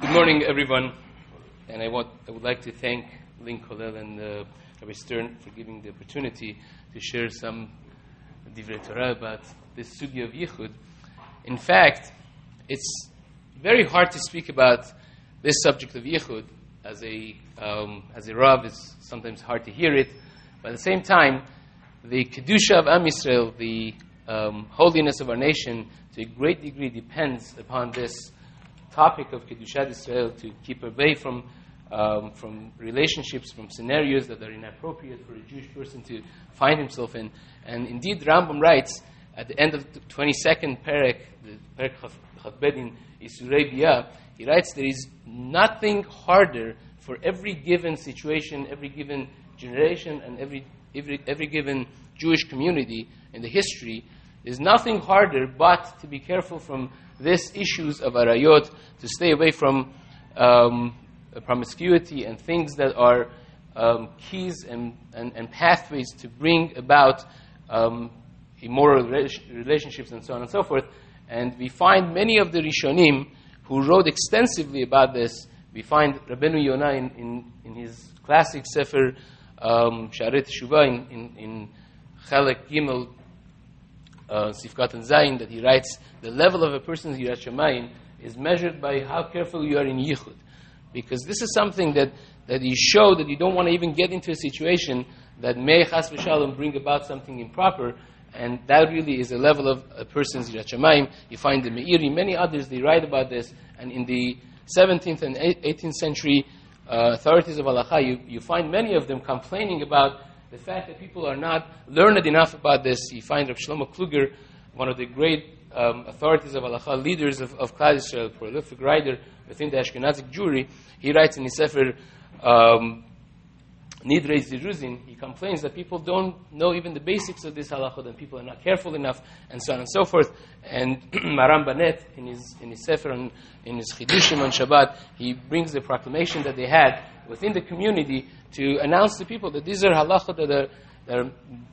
Good morning, everyone. And I, want, I would like to thank Kolel and uh, Rabbi Stern for giving the opportunity to share some divrei Torah about this sugi of Yichud. In fact, it's very hard to speak about this subject of Yichud as a um, as a Rav. It's sometimes hard to hear it, but at the same time, the kedusha of Am Yisrael, the um, holiness of our nation, to a great degree depends upon this topic of kedushat Israel to keep away from um, from relationships, from scenarios that are inappropriate for a Jewish person to find himself in. And indeed, Rambam writes at the end of the 22nd Perek, the Perek Chavbedin Isurei Biyah, he writes there is nothing harder for every given situation, every given generation, and every, every, every given Jewish community in the history. There's nothing harder but to be careful from these issues of arayot, to stay away from um, promiscuity and things that are um, keys and, and, and, pathways to bring about um, immoral relationships and so on and so forth. And we find many of the Rishonim who wrote extensively about this. We find Rabbeinu Yonah in, in, in his classic Sefer um, Sha'arei Teshuvah in, in, in Chalek Gimel, uh, Sifkat and Zayin, that he writes, the level of a person's Yirat Shamayim is measured by how careful you are in Yichud. Because this is something that, that you show that you don't want to even get into a situation that may, chas v'shalom, bring about something improper. And that really is a level of a person's Yirat Shamayim. You find the Meiri, many others, they write about this. And in the 17th and 18th century uh, authorities of halacha, you, you find many of them complaining about the fact that people are not learned enough about this. You find Rav Shlomo Kluger, one of the great um, authorities of halacha, leaders of, of Klal Yisrael, prolific writer within the Ashkenazic Jewry, he writes in his Sefer um, Nidrei Ziruzin, he complains that people don't know even the basics of this halacha, and people are not careful enough, and so on and so forth. And Maram Banet, in his, in his Sefer, on, in his Chidushim on Shabbat, he brings the proclamation that they had within the community to announce to people that these are halacha that are, that are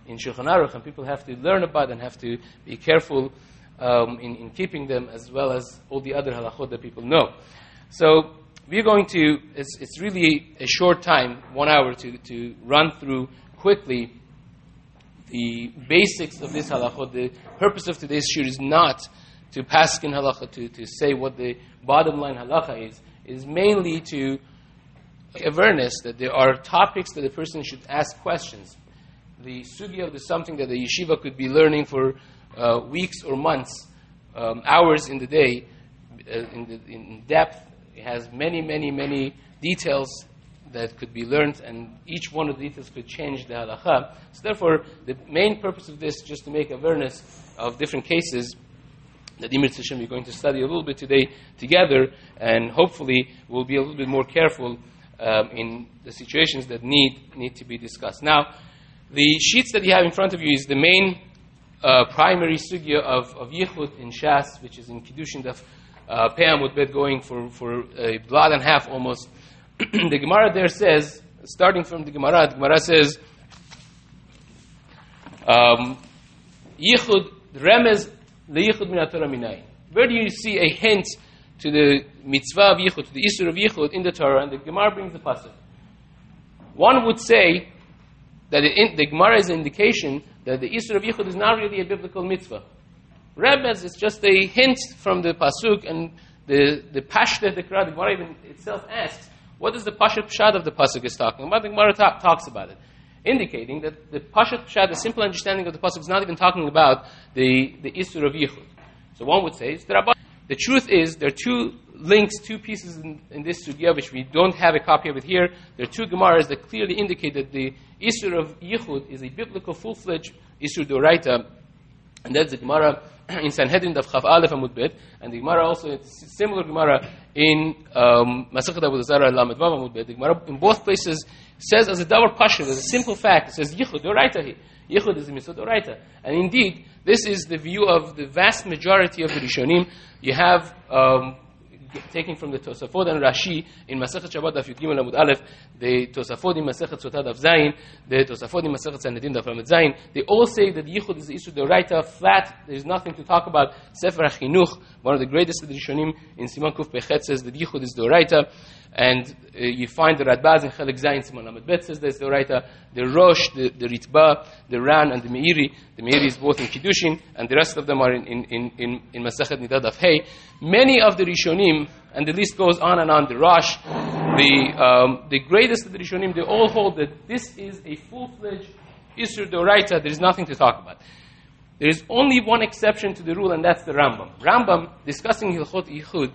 in Shulchan Aruch, and people have to learn about and have to be careful um, in, in keeping them, as well as all the other halachot that people know. So we're going to, it's, it's really a short time, one hour, to, to run through quickly the basics of this halachot. The purpose of today's shir is not to pass in halacha, to, to say what the bottom line halacha is, it is mainly to awareness that there are topics that a person should ask questions. The of the something that the yeshiva could be learning for uh, weeks or months, um, hours in the day, uh, in, the, in depth. It has many, many, many details that could be learned, and each one of the details could change the halacha. So, therefore, the main purpose of this just to make awareness of different cases that Imir Tzishem we're going to study a little bit today together, and hopefully we'll be a little bit more careful um, in the situations that need need to be discussed. Now, the sheets that you have in front of you is the main uh, primary sugya of, of Yichud in Shas, which is in Kiddushin Daf uh, Pe'amud Bet going for, for a blot and a half almost. the Gemara there says, starting from the Gemara, the Gemara says, um, Yichud, Remez, Yichud min Minayin. Where do you see a hint to the mitzvah of Yichud, to the Isur of Yichud in the Torah? And the Gemara brings the pasuk. One would say that the, Gemara is an indication that the Isra of Yichud is not really a biblical mitzvah. Rebez is just a hint from the Pasuk, and the, the Pashta, the Gemara, the Gemara even itself asks, what is the Pashat Pshat of the Pasuk is talking about? The Gemara ta- talks about it, indicating that the Pashat Pshat, the simple understanding of the Pasuk, is not even talking about the, the Isra of Yichud. So one would say, it's the Rabban. The truth is, there are two links, two pieces in, in this sugya, which we don't have a copy of it here. There are two Gemaras that clearly indicate that the Isur of Yichud is a biblical, full-fledged Isur Doraita, and that's the Gemara in Sanhedrin of Chav Aleph Amud Bet, and the Gemara also, it's a similar Gemara in um, Masachet Abu Zara Lamed Vav Amud Bet. The Gemara in both places says as a Davar Pasha, as a simple fact, it says Yichud Doraita. Yichud is a mitzvah Doraita. And indeed, this is the view of the vast majority of the Rishonim. You have um, from the Tosafot and Rashi in Masechet Shabbat Daf Yud Gimel Amud Aleph, the Tosafot in Masechet Sotah Daf Zayin, the Tosafot in Masechet Sanhedrin Daf Lamed Zayin. They all say that Yichud is the issue Doraita, flat. There's nothing to talk about. Sefer HaChinuch, one of the greatest of the Rishonim in Siman Kuf Pechet says that Yichud is Doraita. And uh, you find the Radbaz in Chelik Zayin Simon Lamed Bet says there's the Raita, the Rosh, the, the Ritba, the Ran, and the Meiri. The Meiri is both in Kiddushin, and the rest of them are in, in, in, in, in Masachet Nidad of. Many of the Rishonim, and the list goes on and on, the Rosh, the, um, the greatest of the Rishonim, they all hold that this is a full-fledged Isur Doraita, there is nothing to talk about. There is only one exception to the rule, and that's the Rambam. Rambam, discussing Hilchot Yichud,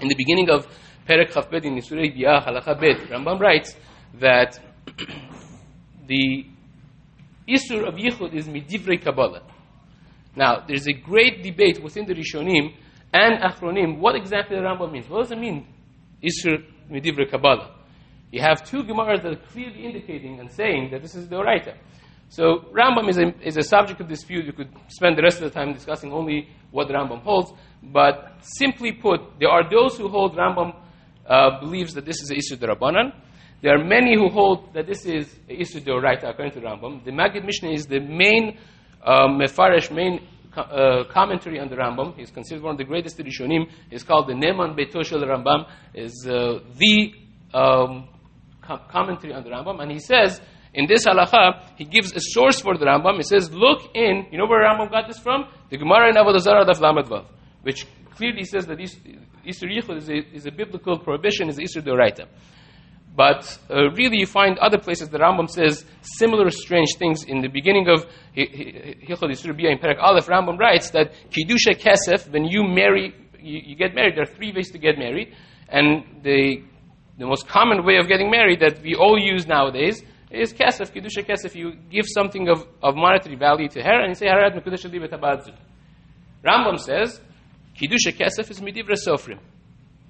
in the beginning of Perek Chafbed in Nisurei Biyah Halacha Bet, Rambam writes that the Isur of Yichud is Midivrei Kabbalah. Now, there's a great debate within the Rishonim and Achronim what exactly the Rambam means. What does it mean, Isur Midivrei Kabbalah? You have two Gemaras that are clearly indicating and saying that this is the Oraita. So Rambam is a, is a subject of dispute. You could spend the rest of the time discussing only what Rambam holds. But simply put, there are those who hold Rambam uh, believes that this is Isur Rabbanan. There are many who hold that this is Isur Deoraita according to Rambam. The Maggid Mishnah is the main um, Mefarish, main uh, commentary on the Rambam. He's considered one of the greatest Rishonim. He's called the Neman Beitoshel Rambam. is uh, the um, com- commentary on the Rambam. And he says, in this halacha, he gives a source for the Rambam. He says, look in, you know where Rambam got this from? The Gemara in Avodah Zarah Daf Vav, which clearly says that Isur Yichud is a, is a biblical prohibition, is Isur Doraita. But uh, really, you find other places the Rambam says similar strange things. In the beginning of Hilchot Yisur in Perek Aleph, Rambam writes that Kiddusha Kesef, when you marry, you, you, get married, there are three ways to get married. And the, the most common way of getting married that we all use nowadays is Kesef, Kiddusha Kesef. You give something of, of monetary value to her and you say, Harat Rambam says, Kiddusha Kesef is Midivra Sofrim,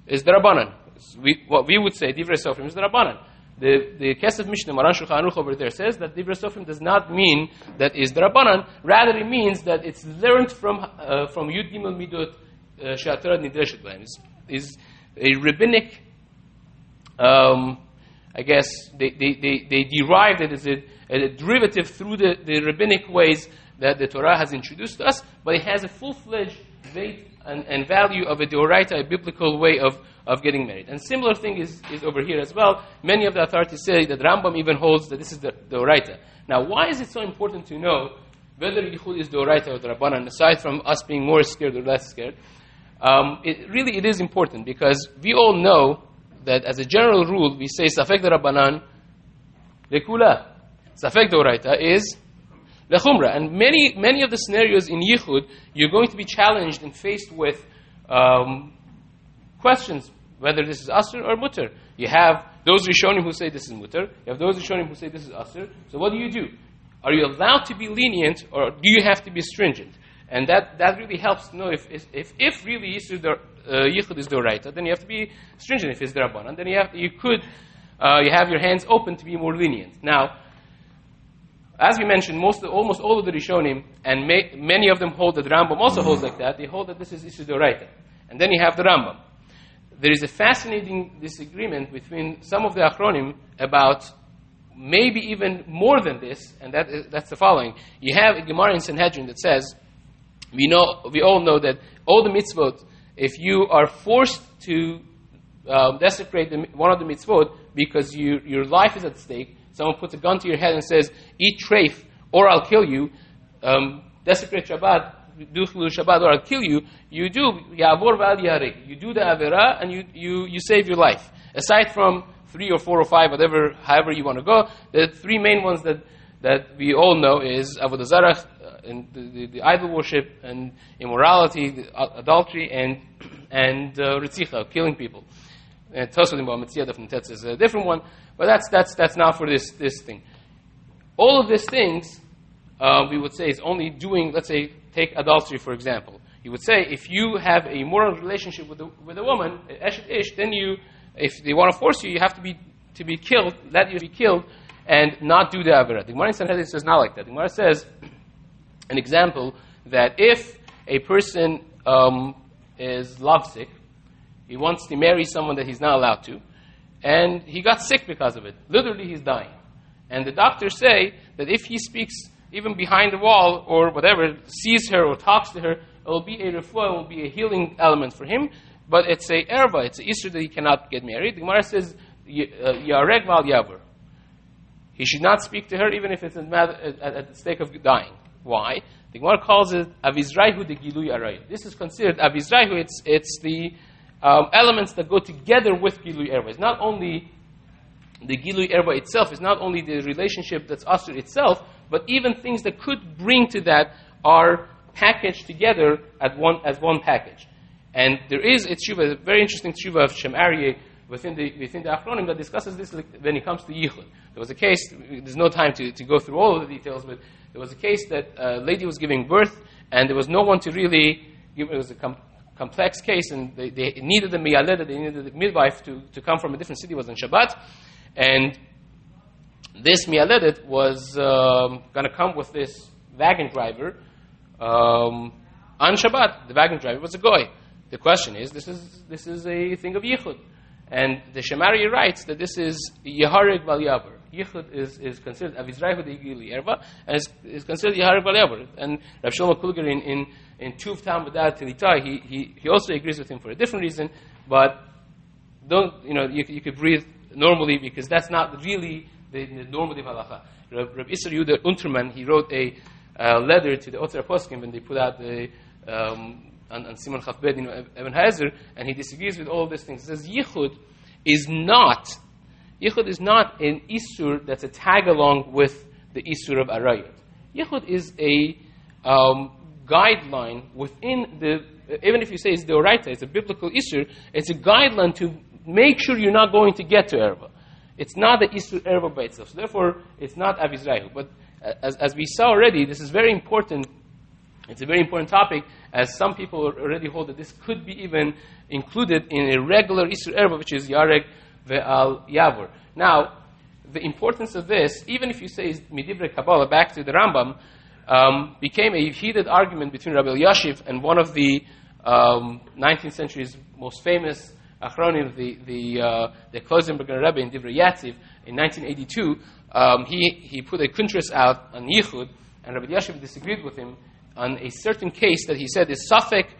is the Rabbanan. We, what we would say, Divra Sofrim is the Rabbanan. The, the Kesef Mishnah, Maran Shulchan Aruch over there says that Divra Sofrim does not mean that is the Rabbanan, rather it means that it's learned from, uh, from Yud Gimel Midot uh, She'atorah Nidreshet B'hem. Is a rabbinic, um, I guess, they, they, they, they derived it as a, a derivative through the, the rabbinic ways that the Torah has introduced us, but it has a full-fledged weight and, and value of a deoraita, a biblical way of, of getting married. And similar thing is, is over here as well. Many of the authorities say that Rambam even holds that this is the deoraita. Now, why is it so important to know whether Yichud is deoraita or Rabbanan, aside from us being more scared or less scared? Um, it, really, it is important because we all know that as a general rule, we say Safek Rabbanan, Lekula. Safek deoraita is the chumrah. And many, many of the scenarios in Yichud, you're going to be challenged and faced with um, questions whether this is asr or mutter. You have those Rishonim who say this is mutter. You have those Rishonim who say this is asr. So what do you do? Are you allowed to be lenient or do you have to be stringent? And that, that really helps to know if, if, if really Yisur uh, Yichud is Doraita, then you have to be stringent. If it's Rabbanan, then you, have, you could, uh, you have your hands open to be more lenient. Now, as we mentioned, most almost all of the Rishonim, and may, many of them hold that Rambam also holds like that, they hold that this is Ishidoraita. And then you have the Rambam. There is a fascinating disagreement between some of the Achronim about maybe even more than this, and that is, that's the following. You have a Gemara in Sanhedrin that says, we, know, we all know that all the mitzvot, if you are forced to um, desecrate the, one of the mitzvot because you, your life is at stake, someone puts a gun to your head and says, eat treif or I'll kill you, um, desecrate Shabbat, do Shabbat or I'll kill you, you do Yavor Val You do the Avera and you, you, you save your life. Aside from three or four or five, whatever, however you want to go, the three main ones that, that we all know is Avodah Zarah, uh, and the, the, the, idol worship and immorality, adultery, and and uh, ritzicha, killing people. And Tosadim Ba'ametziah is a different one, but that's that's that's not for this this thing. All of these things, uh, we would say, is only doing, let's say, take adultery, for example. You would say, if you have a moral relationship with a, with a woman, eshet ish, then you, if they want to force you, you have to be, to be killed, let you be killed, and not do the Avera. The Gemara in Sanhedrin says not like that. The Gemara says, an example, that if a person um, is lovesick, He wants to marry someone that he's not allowed to. And he got sick because of it. Literally, he's dying. And the doctors say that if he speaks even behind the wall or whatever, sees her or talks to her, it will be a refuah, it will be a healing element for him. But it's a erva, it's an issue that he cannot get married. The Gemara says, uh, Yareg val yavur. He should not speak to her even if it's at, the stake of dying. Why? The Gemara calls it avizraihu de arayim. This is considered avizraihu. It's it's the um, elements that go together with gilui erva. Not only the gilui erva itself. It's not only the relationship that's asur itself, but even things that could bring to that are packaged together at one as one package. And there is a tshuva, a very interesting tshuva of Shem Aryeh within the within the Achronim that discusses this when it comes to yichud. There was a case. There's no time to, to go through all of the details, but there was a case that a lady was giving birth, and there was no one to really give. It was a complex case, and they, they needed the miyaleda, they needed the midwife to, to come from a different city. It was on Shabbat, and this miyaledet was um, going to come with this wagon driver um, on Shabbat. The wagon driver was a goy. The question is, this is this is a thing of yichud, and the Shem Aryeh writes that this is yeharig val. Yichud is, is considered Avizraihu de Yigili Erva, and is, is considered Yahar. And Rav Shlomo Kluger in, in, in Tuv Tam he, he, he also agrees with him for a different reason, but don't, you know, you, you could breathe normally because that's not really the, the normative halacha. Rav, Rav Isser Yudah Unterman, he wrote a uh, letter to the Otzar Poskim when they put out the um, on, on Simon Chafbed, in Even HaEzer, and he disagrees with all these things. He says Yichud is not Yichud is not an Isur that's a tag along with the Isur of Arayat. Yichud is a um, guideline within the, even if you say it's the Oraita, it's a biblical Isur, it's a guideline to make sure you're not going to get to Erva. It's not the Isur Erva by itself. So therefore, it's not Avizrahu. But as, as we saw already, this is very important. It's a very important topic, as some people already hold that this could be even included in a regular Isur Erva, which is Yareg ve'al yavur. Now, the importance of this, even if you say midibre Kabbalah, back to the Rambam, um, became a heated argument between Rabbi Yashiv and one of the um, 19th century's most famous achronim, the the uh, the Kloisenberger Rebbe in Divrei Yatziv in 1982. Um, he he put a kuntris out on Yichud, and Rabbi Yashiv disagreed with him on a certain case that he said is suffix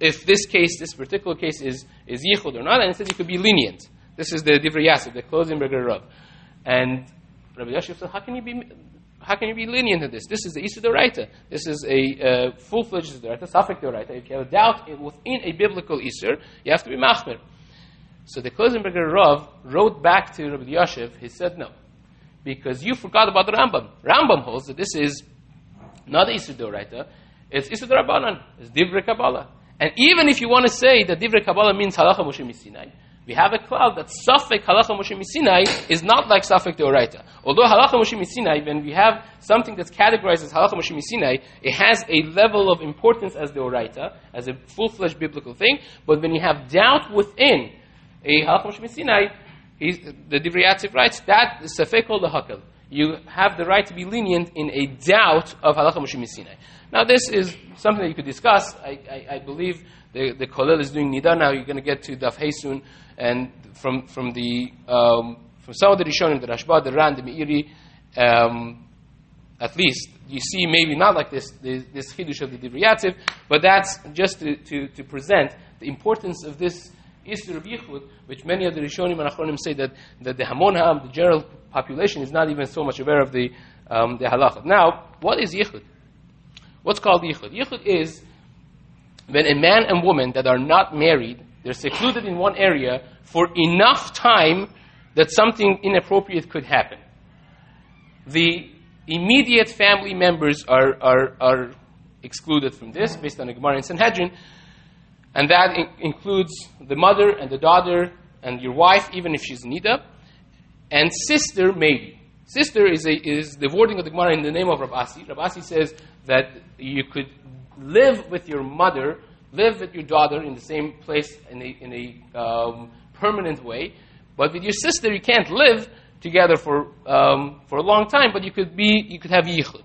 if this case, this particular case, is is Yichud or not, and he said he could be lenient. This is the Divrei Yatziv, the Kloisenberger Rav. And Rabbi Yashiv said, how can you be, how can you be lenient to this? This is the Isa Doraita. This is a uh, full-fledged Isa Doraita, Safek Doraita. If you have a doubt within a biblical Isur, you have to be Machmir. So the Kloisenberger Rav wrote back to Rabbi Yashiv, he said no. Because you forgot about the Rambam. Rambam holds that this is not Isa Doraita, it's Isa Dorabanan, it's Divrei Kabbalah. And even if you want to say that Divrei Kabbalah means Halacha Moshe Sinai, we have a cloud that Safek Halacha Moshe Sinai is not like Safek Deoraita. Although Halacha Moshe Sinai, when we have something that's categorized as Halacha Moshe Sinai, it has a level of importance as Deoraita, as a full-fledged biblical thing. But when you have doubt within a Halacha Moshe Sinai, the Divrei writes that is Safek Hakal. You have the right to be lenient in a doubt of Halacha Moshe Sinai. Now, this is something that you could discuss. I, I, I believe the, the Kolel is doing Nida now. You're going to get to Daf Hey soon. And from, from, the, um, from some of the Rishonim, the Rashba, the Ran, the Meiri, um, at least, you see maybe not like this, this, Chidush of the Divrei but that's just to, to, to, present the importance of this Isra of Yichud, which many of the Rishonim and Achronim say that, that the Hamon Ham, the general population, is not even so much aware of the, um, the halacha. Now, what is Yichud? What's called Yichud? Yichud is when a man and woman that are not married they're secluded in one area for enough time that something inappropriate could happen. The immediate family members are, are, are excluded from this based on the Gemara in Sanhedrin, and that in- includes the mother and the daughter and your wife, even if she's nida, and sister maybe. Sister is, a, is the wording of the Gemara in the name of Rabasi. Rabasi says that you could live with your mother live with your daughter in the same place in a, in a um, permanent way. But with your sister, you can't live together for, um, for a long time, but you could, be, you could have yichud.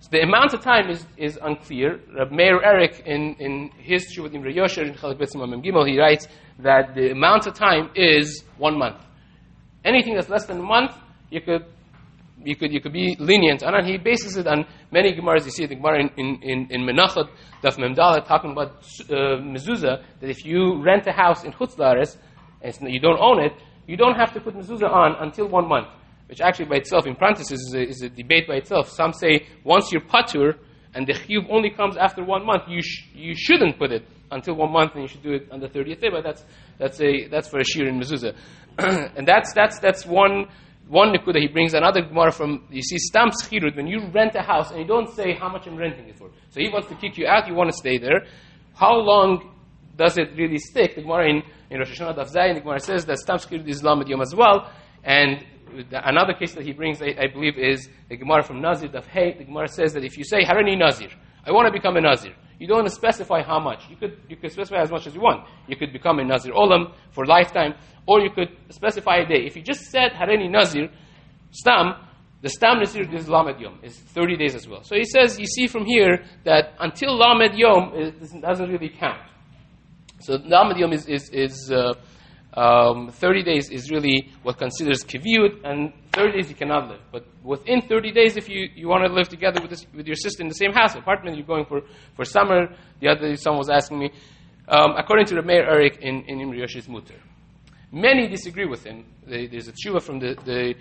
So the amount of time is, is unclear. Meir Arik, in, in his Shuvat Imre Yosher, in Chalak Betzim Gimel, he writes that the amount of time is one month. Anything that's less than a month, you could you could, you could be lenient and he bases it on many Gemaras. You see the Gemara in, in, in, Menachat, Daf Memdala, talking about uh, mezuzah, that if you rent a house in Chutzlaris, and you don't own it, you don't have to put mezuzah on until one month, which actually by itself, in practice, is a, is a debate by itself. Some say once you're patur, and the chiyuv only comes after one month, you, sh- you shouldn't put it until one month, and you should do it on the 30th day, but that's, that's, a, that's for a shir in mezuzah. and that's, that's, that's one one nikuda he brings another gemara from you see stam schirut when you rent a house and you don't say how much I'm renting it for. So he wants to kick you out, you want to stay there. How long does it really stick? The gemara in, in Rosh Hashanah Daf Zayin, the gemara says that stam schirut is lamed yom as well. And the, another case that he brings, I, I, believe, is the gemara from Nazir Daf Hey. The gemara says that if you say Harani Nazir, I want to become a Nazir. You don't want to specify how much. You could, you could specify as much as you want. You could become a Nazir Olam for lifetime, or you could specify a day. If you just said Hareni Nazir, Stam, the Stam Nazir is Lamed Yom, is 30 days as well. So he says, you see from here that until Lamed Yom, it doesn't really count. So Lamed Yom is, is, is uh, um, 30 days is really what considers kiviyut, and 30 days you cannot live. But within 30 days, if you, you want to live together with, this, with your sister in the same house, apartment, you're going for, for summer. The other day, someone was asking me, um, according to the Meir Arik in, in Imre Yoshi's Mutter. Many disagree with him. They, there's a tshuva from the, the,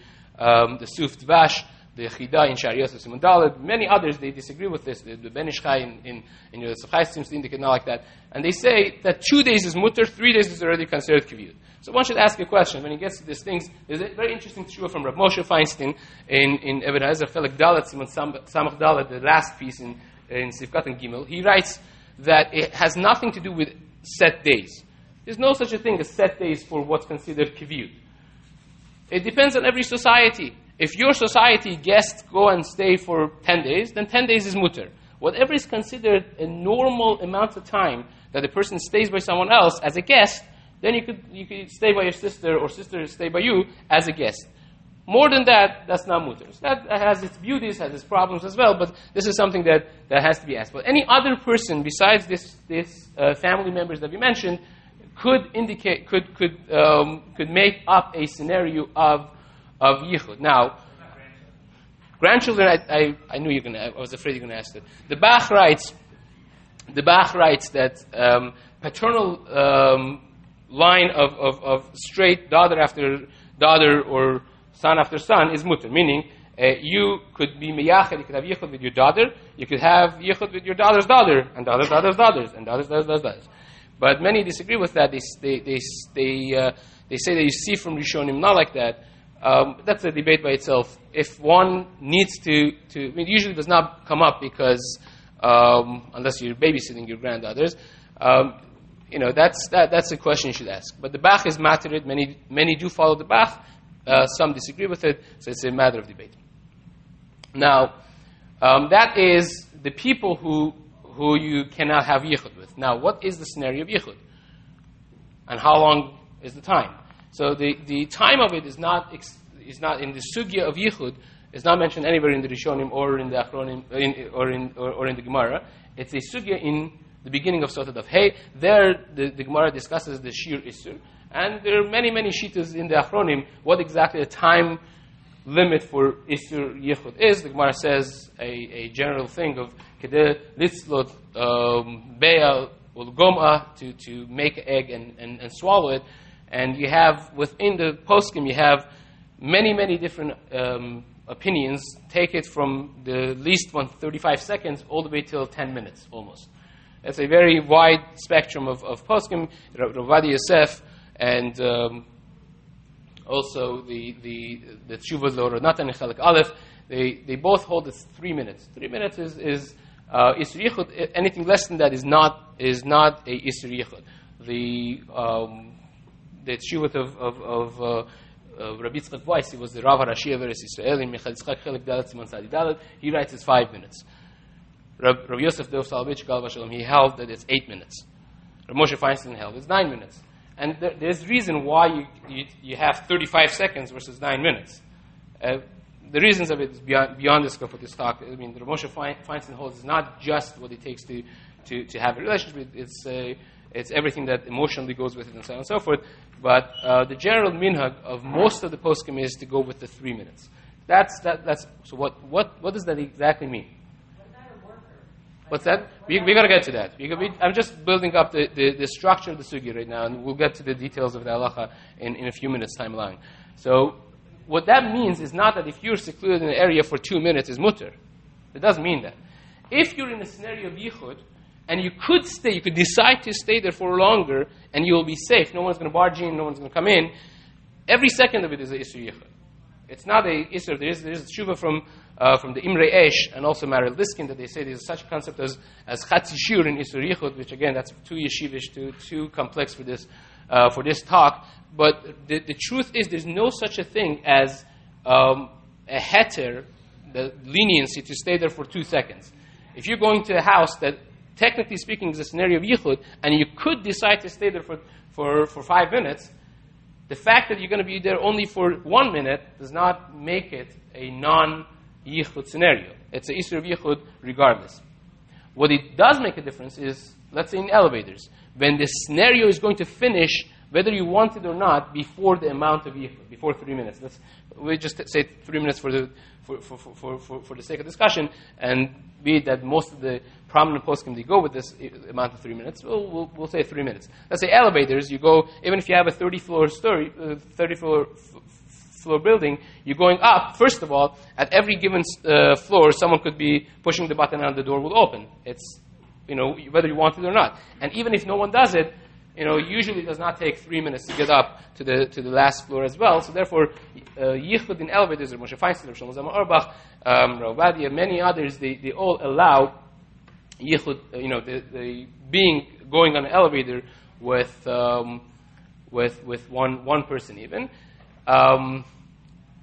um, the Suf Dvash, the Chida in Simon Dalet, many others, they disagree with this. The, the Ben Ish Chai in, in, in Yosef Chai seems to indicate not like that. And they say that two days is mutter, three days is already considered kiviyut. So one should ask a question when he gets to these things. There's a very interesting shua from Rav Moshe Feinstein in, in Eben Hazer Felek Dalet, Simon Samach Dalet, the last piece in, in Sivkat and Gimel. He writes that it has nothing to do with set days. There's no such a thing as set days for what's considered kiviyut. It depends on every society. If your society guests go and stay for 10 days, then 10 days is mutter. Whatever is considered a normal amount of time that a person stays by someone else as a guest, then you could, you could stay by your sister or sister stay by you as a guest. More than that, that's not mutter. That has its beauties, has its problems as well, but this is something that, that has to be asked. But any other person besides this, this uh, family members that we mentioned could indicate, could, could, um, could make up a scenario of of yichud. Now, grandchildren, I, I, I knew you're going to, I was afraid you're going to ask that. The Bach writes, the Bach writes that um, paternal um, line of, of, of, straight daughter after daughter or son after son is mutter, meaning uh, you could be miyachid, you could have yichud with your daughter, you could have yichud with your daughter's daughter, and daughter's daughter's daughters, and daughter's daughter's daughter's daughters. But many disagree with that. They, they, they, they, uh, they say that you see from Rishonim not like that. Um, that's a debate by itself. If one needs to, to I mean, it usually does not come up because, um, unless you're babysitting your granddaughters, um, you know, that's, that, that's a question you should ask. But the Bach is mattered. Many, many do follow the Bach. Uh, some disagree with it, so it's a matter of debate. Now, um, that is the people who, who you cannot have yichud with. Now, what is the scenario of yichud? And how long is the time? So the, the time of it is not, is not in the sugya of Yichud, it's not mentioned anywhere in the Rishonim or in the Achronim in, or, in, or, or, in the Gemara. It's a sugya in the beginning of Sotah of Hey. There, the, the Gemara discusses the Shir Isur. And there are many, many shitas in the Achronim, what exactly the time limit for Isur Yichud is. The Gemara says a, a general thing of Kedeh Litzlot um, Be'al Ulgom'a to, to make egg and, and, and swallow it. And you have, within the poskim, you have many, many different um, opinions. Take it from the least one, 35 seconds, all the way till 10 minutes, almost. It's a very wide spectrum of, of poskim. Ravadi Yosef and um, also the, the, the Tshuva Lor Natan Chelik Aleph, they, they both hold it's three minutes. Three minutes is, is uh, Anything less than that is not, is not a Isur Yichud. The um, the Tshuvot of, of, of uh, uh, Rabbi Yitzchak Weiss, he was the Rav HaRashi of Eretz Yisrael, in he writes it's five minutes. Rabbi Yosef Dov Salovich Gal he held that it's eight minutes. Rabbi Moshe Feinstein held it's nine minutes. And there, there's reason why you, you, you, have 35 seconds versus nine minutes. Uh, the reasons of it is beyond, beyond the scope of this talk. I mean, the Moshe Feinstein holds is not just what it takes to, to, to have a relationship. It's, uh, it's everything that emotionally goes with it and so on and so forth. But uh, the general minhag of most of the poskim is to go with the three minutes. That's, that, that's, so what, what, what does that exactly mean? What's that? We, we got to get to that. We, we, I'm just building up the, the, the, structure of the sugi right now, and we'll get to the details of the halacha in, in a few minutes' time line. So, what that means is not that if you're secluded in an area for two minutes is mutter. It doesn't mean that. If you're in a scenario of yichud, and you could stay, you could decide to stay there for longer, and you'll be safe. No one's going to barge in, no one's going to come in. Every second of it is a issue yichud. It's not a issue. There is, there is tshuva from uh, from the Imre Esh and also Maharil Liskin that they say there's such a concept as, as Chatzishur in Isur Yichud, which again, that's too yeshivish, too, too complex for this, uh, for this talk. But the, the truth is, there's no such a thing as um, a heter, the leniency to stay there for two seconds. If you're going to a house that, technically speaking, is a scenario of Yichud, and you could decide to stay there for, for, for five minutes, the fact that you're going to be there only for one minute does not make it a non yichud scenario. It's an issue of yichud regardless. What it does make a difference is, let's say in elevators, when the scenario is going to finish, whether you want it or not, before the amount of before three minutes. Let's, we just say three minutes for the, for, for, for, for, the sake of discussion, and be that most of the prominent poskim they go with this amount of three minutes, we'll, we'll, we'll, say three minutes. Let's say elevators, you go, even if you have a 30 floor story, uh, 30 floor floor building, you're going up, first of all, at every given uh, floor, someone could be pushing the button and the door will open. It's, you know, whether you want it or not. And even if no one does it, you know, usually does not take three minutes to get up to the, to the last floor as well. So therefore, uh, Yichud in elevators, or Moshe Feinstein, or Shlomo Auerbach, um, Ravadia, many others, they, they all allow Yichud, uh, you know, the, the being, going on an elevator with, um, with, with one, one person even. Um,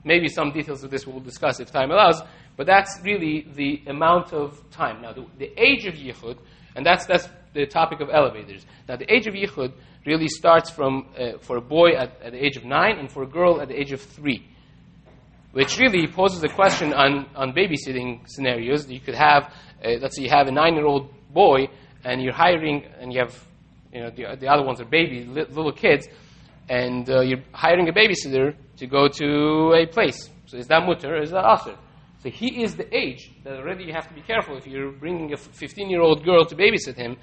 Maybe some details of this we'll discuss if time allows, but that's really the amount of time. Now, the, the age of Yichud, and that's, that's the topic of elevators. Now, the age of Yichud really starts from, uh, for a boy at, at the age of nine and for a girl at the age of three, which really poses a question on, on babysitting scenarios. You could have, uh, let's say you have a nine year old boy and you're hiring, and you have, you know, the, the other ones are babies, little kids, and uh, you're hiring a babysitter to go to a place. So is that mutter or is that asr? So he is the age that already you have to be careful if you're bringing a 15 year old girl to babysit him,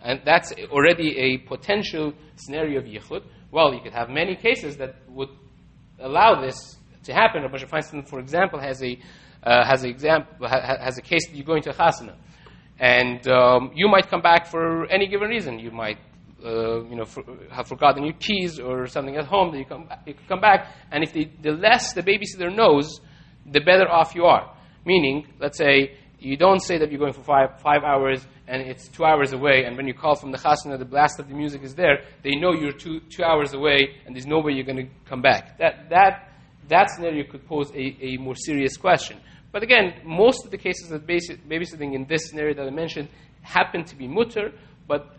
and that's already a potential scenario of yichud. Well, you could have many cases that would allow this to happen. Rabbi Feinstein, for example, has a uh, has a example has a case that you go going to a chasana, and um, you might come back for any given reason. You might uh, you know, for, have forgotten your keys or something at home, that you come, you come back. And if the, the less the babysitter knows, the better off you are. Meaning, let's say you don't say that you're going for five, five hours and it's two hours away, and when you call from the chasana, the blast of the music is there, they know you're two, two hours away and there's no way you're going to come back. That, that, that scenario could pose a, a more serious question. But again, most of the cases of babysitting in this scenario that I mentioned happen to be mutter, but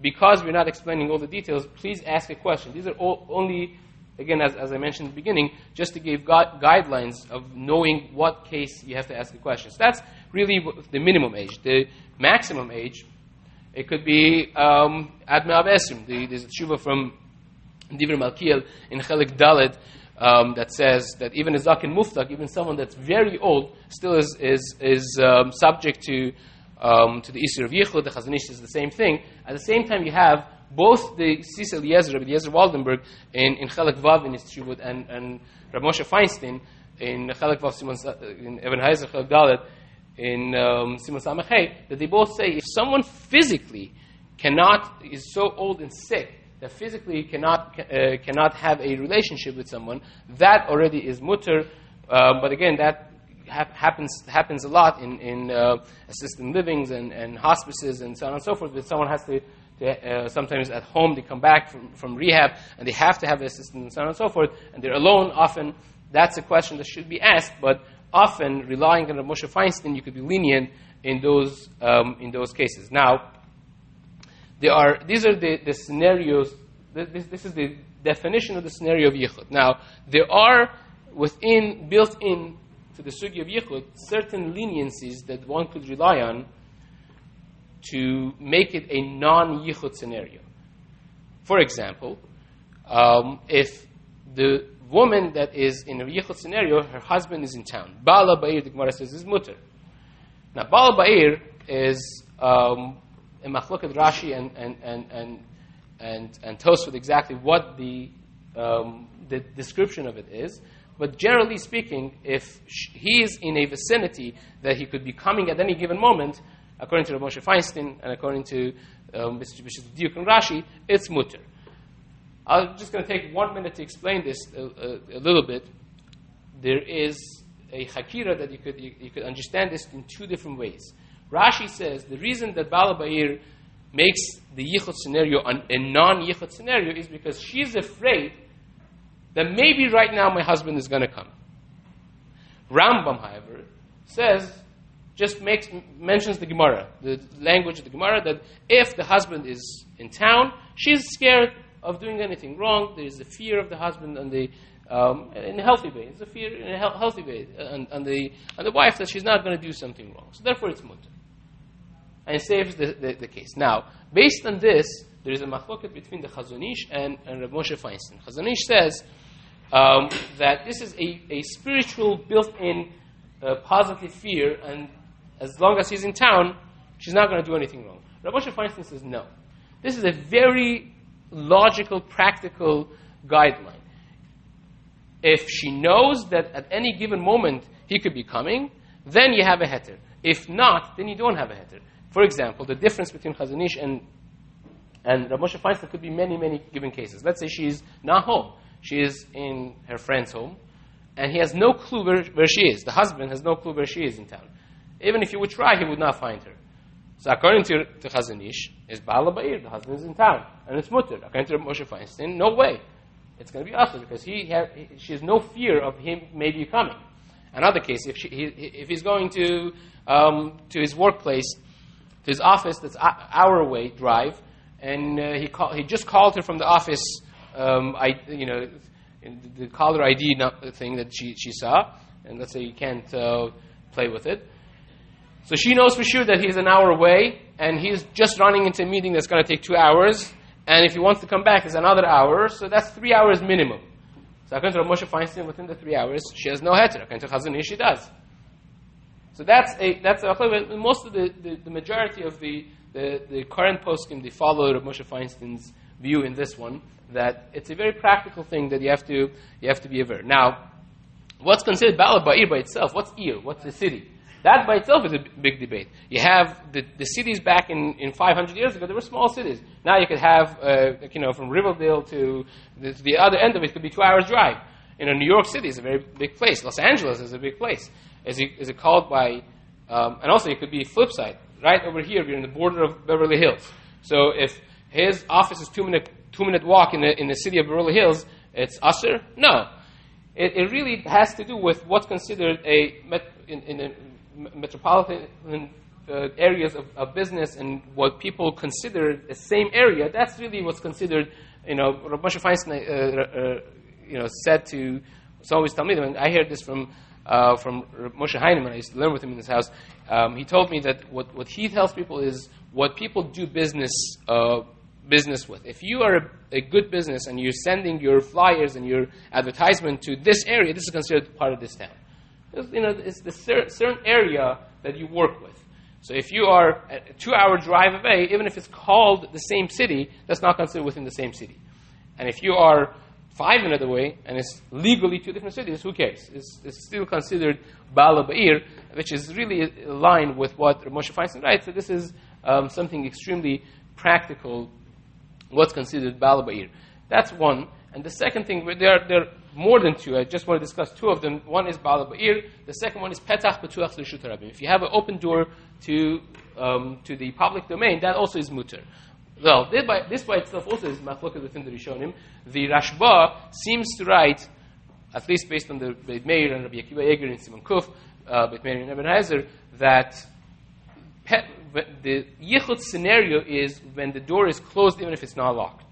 because we're not explaining all the details, please ask a question. These are all only, again, as, as I mentioned in the beginning, just to give gu- guidelines of knowing what case you have to ask the question. So that's really the minimum age. The maximum age, it could be um, Abesim. The, there's a tshuva from Divrei Malkiel in Chelik Dalet um, that says that even a Zakin Muftak, even someone that's very old, still is, is, is um, subject to um, to the Isra of Yichud, the Chazon Ish is the same thing. At the same time, you have both the Tzitz Eliezer, Rabbi Eliezer Waldenberg, in, in Chelek Vav in his Tshuvot, and, and Rabbi Moshe Feinstein in Chelek Vav, Simon, in Even HaEzer Chelek Dalet, in um, Simon that they both say if someone physically cannot, is so old and sick, that physically cannot, uh, cannot have a relationship with someone, that already is mutter. Uh, but again, that happens happens a lot in, in uh, assisted livings and, and hospices and so on and so forth. that someone has to, uh, sometimes at home they come back from, from rehab and they have to have the assistant and so on and so forth, and they're alone. Often that's a question that should be asked, but often relying on Moshe Feinstein, you could be lenient in those um, in those cases. Now, there are these are the, the scenarios. This, this is the definition of the scenario of yichud. Now, there are within built in to the sugi of yichud certain leniencies that one could rely on to make it a non-yichud scenario. For example, um, if the woman that is in a yichud scenario, her husband is in town. Bala Ba'ir, the Gemara says, is mutter. Now, Bala Ba'ir is um, in Machloket Rashi and, and, and, and, and, and Tosfot exactly what the, um, the description of it is. But generally speaking, if he is in a vicinity that he could be coming at any given moment, according to Moshe Feinstein and according to um, Mr. Duke and Rashi, it's mutter. I'm just going to take one minute to explain this a, a, a little bit. There is a hakira that you could, you, you, could understand this in two different ways. Rashi says the reason that Bala Ba'ir makes the yichud scenario a non yichud scenario is because she's afraid that maybe right now my husband is going to come. Rambam, however, says, just makes, mentions the Gemara, the language of the Gemara, that if the husband is in town, she's scared of doing anything wrong. There is the fear of the husband and the um, in a healthy way. It's a fear in a he- healthy way, and, and, the and the wife that she's not going to do something wrong. So therefore, it's mutter, and it saves the, the, the, case. Now, based on this, there is a machloket between the Chazon Ish and and Rav Moshe Feinstein. Chazon Ish says um, that this is a, a spiritual built-in uh, positive fear, and as long as he's in town, she's not going to do anything wrong. Moshe Feinstein says no. This is a very logical, practical guideline. If she knows that at any given moment he could be coming, then you have a heter. If not, then you don't have a heter. For example, the difference between Chazon Ish and and Rav Moshe Feinstein could be many, many given cases. Let's say she's not home. She is in her friend's home, and he has no clue where, where she is. The husband has no clue where she is in town. Even if he would try, he would not find her. So according to, to Chazon Ish, is Bala Ba'ir, the husband is in town, and it's mutter. According to Moshe Feinstein, no way. It's going to be us because he, she has no fear of him maybe coming. Another case, if, she, he, if he's going to, um, to his workplace, to his office that's an hour away drive, and uh, he, call, he just called her from the office, um, I, you know, the caller ID thing that she, she saw, and let's say you can't uh, play with it. So she knows for sure that he's an hour away, and he's just running into a meeting that's going to take two hours, and if he wants to come back, it's another hour, so that's three hours minimum. So according to Moshe Feinstein, within the three hours, she has no heter. According to Chazon Ish, she does. So that's a that's a, most of the, the, the majority of the the, the current poskim they follow Moshe Feinstein's view in this one that it's a very practical thing that you have to you have to be aware. Now, what's considered Bala Ba'ir by itself? What's Ir? What's the city? That by itself is a big debate. You have the, the cities back in, in 500 years ago, they were small cities. Now you could have, uh, you know, from Riverdale to the, to the, other end of it could be two hours drive. You know, New York City is a very big place. Los Angeles is a big place. Is it, is it called by, um, and also it could be flip side. Right over here, we're in the border of Beverly Hills. So if his office is two minute, two minute walk in the, in the city of Beverly Hills, it's usher? No. It, it really has to do with what's considered a, in, in a metropolitan uh, areas of, of, business and what people consider the same area, that's really what's considered, you know, Moshe Feinstein, uh, uh, you know, said to, always tell me, and I heard this from, uh, from Moshe Heinemann, I used to learn with him in his house, um, he told me that what, what he tells people is what people do business, uh, business with. If you are a, a, good business and you're sending your flyers and your advertisement to this area, this is considered part of this town. It's, you know, it's the cer- certain area that you work with. So if you are a two-hour drive away, even if it's called the same city, that's not considered within the same city. And if you are five minutes away and it's legally two different cities, who cares? It's, it's still considered Bala Ba'ir, which is really aligned with what Moshe Feinstein writes. So this is um, something extremely practical, what's considered Bala Ba'ir. That's one. And the second thing, there are, there are more than two. I just want to discuss two of them. One is Bala Ba'ir. The second one is Petach Betuach L'Shut Rabim. If you have an open door to, um, to the public domain, that also is mutter. Well, this by, this by itself also is machloket within the Rishonim. The Rashba seems to write, at least based on the Beit Meir and Rabbi Akiva Eger and Simon Kuf, uh, Beit Meir and Eben Hazer, that the yichud scenario is when the door is closed even if it's not locked.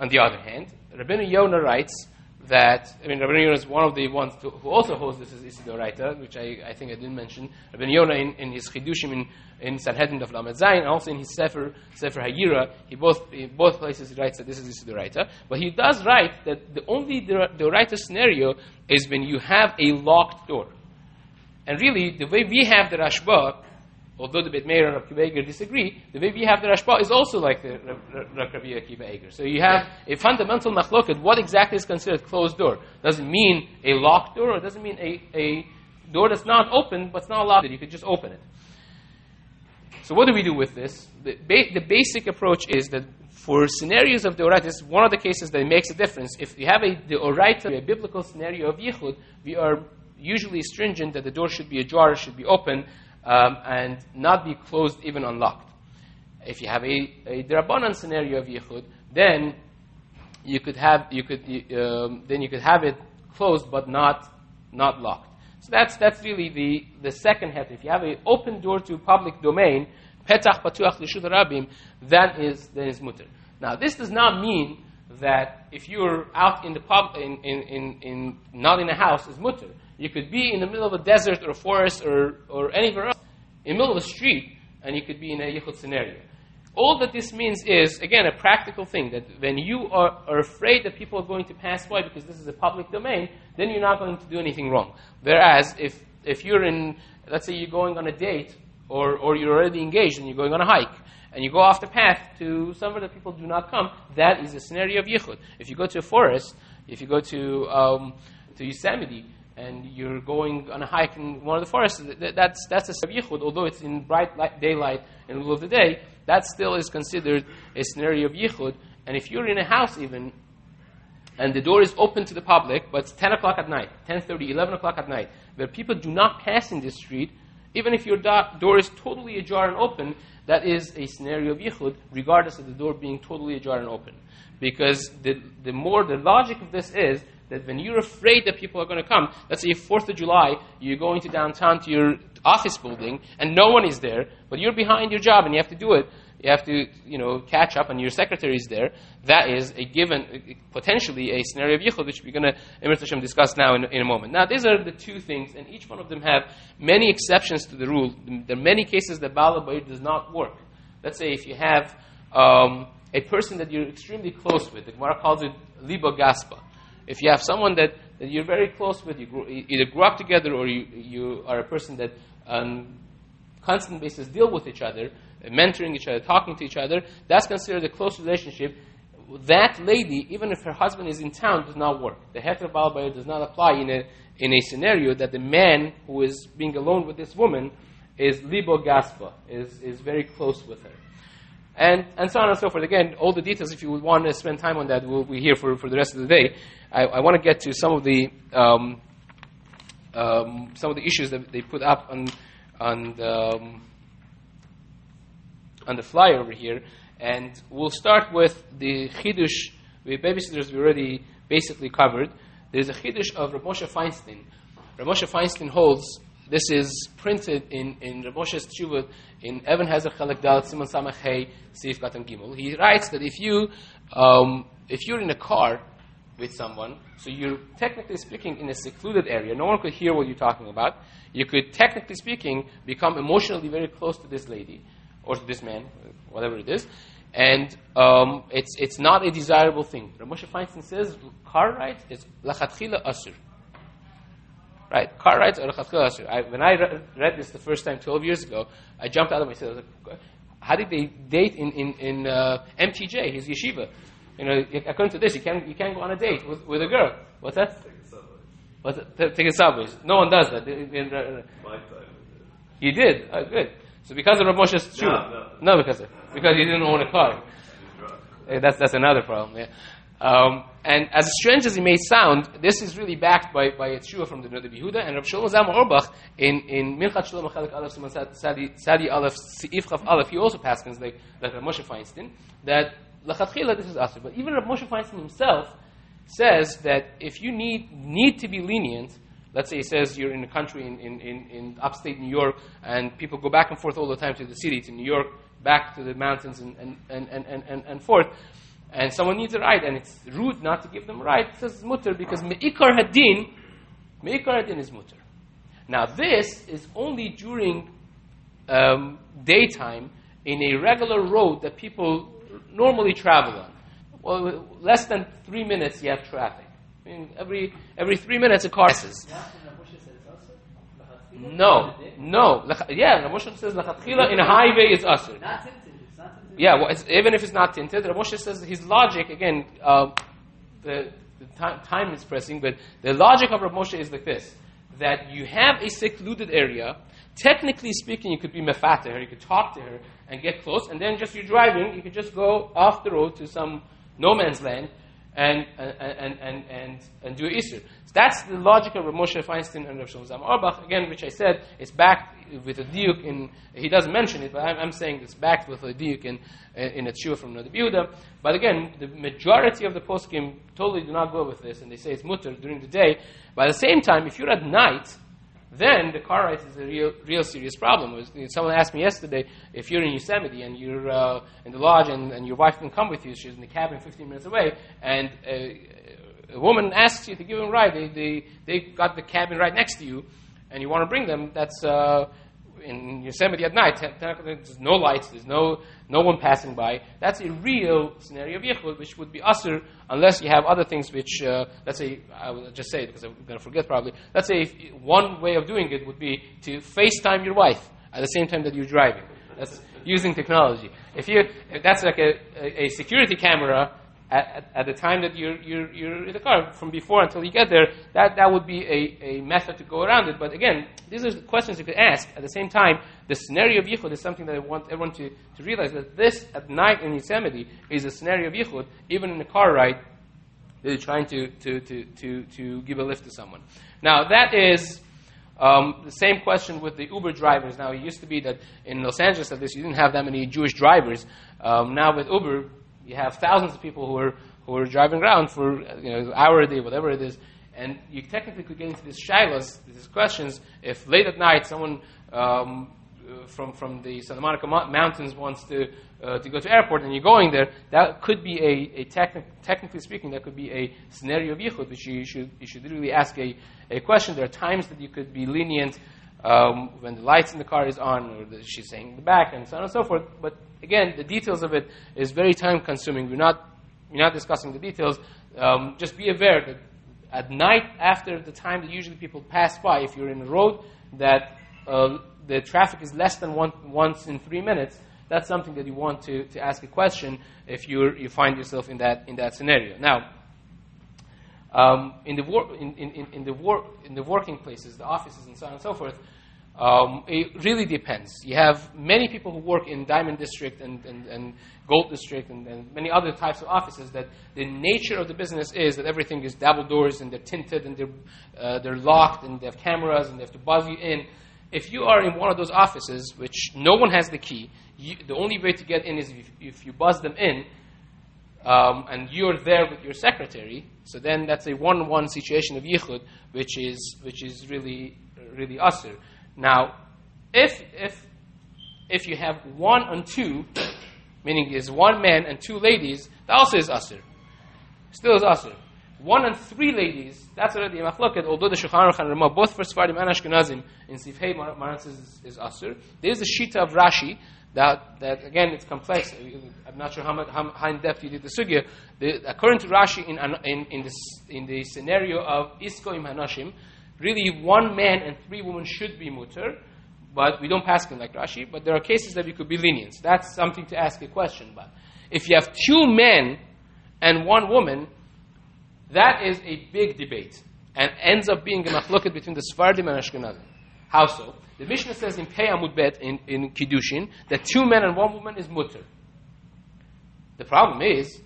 On the other hand, Rabbeinu Yonah writes that, I mean, Rabbi Yonah is one of the ones to, who also holds this as Isidoraita, which I, I think I didn't mention. Rabbi Yonah in, in his Chidushim in, in Sanhedrin of Lamed Zayin, also in his Sefer, Sefer Hayira, he both, in both places he writes that this is Isidoraita. But he does write that the only Doraita scenario is when you have a locked door. And really, the way we have the Rashba, although the Bet Meir and Rabbi Akiva disagree, the way we have the Rashba is also like the Rabbi Akiva Eger. So you have a fundamental machloket. What exactly is considered closed door? Does it mean a locked door, or does it mean a, a door that's not open, but it's not locked? You could just open it. So what do we do with this? The, ba- the basic approach is that for scenarios of the Oraita, this is one of the cases that makes a difference. If you have a the Oraita, a biblical scenario of Yichud, we are usually stringent that the door should be ajar, should be open, um, and not be closed even unlocked. If you have a, a drabanan scenario of yichud, then you could have you could um, then you could have it closed but not not locked. So that's that's really the the second head. If you have an open door to public domain, petach patuach lishud rabim, that is that is mutter. Now this does not mean that if you're out in the pub in, in, in, in not in a house is mutter. You could be in the middle of a desert or a forest or, or anywhere else, in the middle of a street, and you could be in a yichud scenario. All that this means is, again, a practical thing that when you are, are afraid that people are going to pass by because this is a public domain, then you're not going to do anything wrong. Whereas if, if you're in, let's say you're going on a date or, or you're already engaged and you're going on a hike, and you go off the path to somewhere that people do not come, that is a scenario of yichud. If you go to a forest, if you go to, um, to Yosemite, and you're going on a hike in one of the forests, that's, that's a yichud, although it's in bright light, daylight in the middle of the day, that still is considered a scenario of yichud. And if you're in a house even, and the door is open to the public, but it's 10 o'clock at night, 10.30, 11 o'clock at night, where people do not pass in this street, even if your do- door is totally ajar and open, that is a scenario of yichud, regardless of the door being totally ajar and open. Because the, the more the logic of this is that when you're afraid that people are going to come, let's say 4th of July, you're going to downtown to your office building and no one is there, but you're behind your job and you have to do it. You have to, you know, catch up and your secretary is there. That is a given, potentially a scenario of yichud, which we're going to, discuss now in, in, a moment. Now, these are the two things, and each one of them have many exceptions to the rule. There are many cases that Bala does not work. Let's say if you have um, a person that you're extremely close with, the Gemara calls it libo gaspa. If you have someone that, that you're very close with, you grew, either grew up together or you, you are a person that on constant basis deal with each other, mentoring each other, talking to each other, that's considered a close relationship. That lady, even if her husband is in town, does not work. The heter balbayah does not apply in a, in a scenario that the man who is being alone with this woman is libo gaspa, is, is very close with her and, and so on and so forth. Again, all the details, if you would want to spend time on that, we'll be here for, for the rest of the day. I, I want to get to some of the um, um, some of the issues that they put up on on the, um, on the flyer over here, and we'll start with the chidush. The babysitters we already basically covered. There's a chidush of Rav Moshe Feinstein. Rav Moshe Feinstein holds this is printed in, in Rav Moshe's Tshuva in Even HaEzer Chalak Dalet Simon Samach Hey Sif Katan Gimel. He writes that if you um, if you're in a car with someone, so you're technically speaking in a secluded area, no one could hear what you're talking about. You could technically speaking become emotionally very close to this lady or to this man, whatever it is, and um, it's it's not a desirable thing. Moshe Feinstein says car ride is lachatchila asur. Right, car rides are a When I read this the first time 12 years ago, I jumped out of my seat. I was like, how did they date in, in, in uh, MTJ, his yeshiva? You know, according to this, you can't, you can't go on a date with, with a girl. What's that? What's that? Take a subway. No one does that. My time. You did? Oh, good. So because of Rav Moshe's no, no. no, because of, because you didn't own a car. That's, that's another problem, yeah. Um, and as strange as it may sound, this is really backed by, by a tshuva from the Noda B'Yehuda and Rav Shlomo Zalman Auerbach in, in Minchat Shlomo Chelik Aleph Simon Sadi Aleph Seif Chaf Aleph, he also passes like, like Rav Moshe Feinstein, that Lachatchila this is Asr. But even Rav Moshe Feinstein himself says that if you need, need to be lenient, let's say he says you're in a country in, in, in, in upstate New York and people go back and forth all the time to the city, to New York, back to the mountains and, and, and, and, and, and forth, and someone needs a ride, and it's rude not to give them a ride, it says mutter because me'ikar hadin, me'ikar hadin is mutter. Now this is only during um, daytime in a regular road that people normally travel on. Well, less than three minutes you have traffic. I mean, every every three minutes a car passes. No, no. Yeah, Rav Moshe says lachatchila in a highway is usher. Yeah, well, even if it's not tinted, Rav Moshe says his logic again. Uh, the, the time, time is pressing, but the logic of Rav Moshe is like this: that you have a secluded area. Technically speaking, you could be mefata her, you could talk to her and get close, and then just you're driving, you could just go off the road to some no man's land and, and, and, and, and do Isser. So that's the logic of Moshe Feinstein and Rav Shlomo Auerbach, again, which I said is backed with a diuk in, he doesn't mention it, but I'm, I'm saying it's backed with a diuk in, in a tshuva from Noda B'Yehuda. But again, the majority of the poskim totally do not go with this, and they say it's mutter during the day. By the same time, if you're at night, then the car ride is a real, real serious problem. Someone asked me yesterday if you're in Yosemite and you're uh, in the lodge and, and, your wife can come with you, she's in the cabin 15 minutes away, and uh, a woman asks you to give them a ride. They, they, they got the cabin right next to you, and you want to bring them. That's uh, in Yosemite at night, there's no lights, there's no, no one passing by. That's a real scenario of Yichud, which would be usr unless you have other things which, uh, let's say, I will just say it because I'm going to forget probably. Let's say one way of doing it would be to FaceTime your wife at the same time that you're driving. That's using technology. If you, if that's like a, a, a security camera at, at, the time that you're, you're, you're in the car, from before until you get there, that, that would be a, a method to go around it. But again, these are questions you could ask. At the same time, the scenario of Yichud is something that I want everyone to, to realize that this at night in Yosemite is a scenario of Yichud, even in a car ride, they're trying to, to, to, to, to give a lift to someone. Now, that is um, the same question with the Uber drivers. Now, it used to be that in Los Angeles, at least, you didn't have that many Jewish drivers. Um, now, with Uber, you have thousands of people who are who are driving around for you know hour a day, whatever it is, and you technically could get into these shilas, these questions, if late at night someone um, from from the Santa Monica Mountains wants to uh, to go to airport and you're going there, that could be a, a techni- technically speaking, that could be a scenario of yichud, which you should you should really ask a, a question. There are times that you could be lenient um, when the lights in the car is on, or the, she's saying in the back, and so on and so forth. But again, the details of it is very time consuming. We're not, we're not discussing the details. Um, just be aware that at night, after the time that usually people pass by, if you're in a road that uh, the traffic is less than one, once in three minutes, that's something that you want to, to ask a question if you you find yourself in that, in that scenario. Now, um, in, the wor- in, in, in, the wor- in the working places, the offices, and so on and so forth, um, it really depends. You have many people who work in Diamond District and, and, and Gold District and, and, many other types of offices that the nature of the business is that everything is double doors and they're tinted and they're, uh, they're locked and they have cameras and they have to buzz you in. If you are in one of those offices, which no one has the key, you, the only way to get in is if, if you buzz them in um, and you're there with your secretary, so then that's a one-on-one situation of yichud, which is, which is really, really usher. Now, if, if, if you have one and two, meaning is one man and two ladies, that also is asr. Still is asr. One and three ladies, that's already a machloket, although the Shulchan Aruch and Ramah, both for Sfardim and Ashkenazim, in Sifhei Maran says is, is asr. There's a shita of Rashi, that, that again, it's complex. I'm not sure how, much, how, how in depth you did the sugya. The, according to Rashi, in, in, in, this, in the scenario of Isko im Hanashim, really one man and three women should be mutter, but we don't pass them like Rashi, but there are cases that we could be lenient. That's something to ask a question about. If you have two men and one woman, that is a big debate and ends up being a machloket between the Sfardim and Ashkenazim. How so? The Mishnah says in Pei Amud Bet in, in Kiddushin that two men and one woman is mutter. The problem is,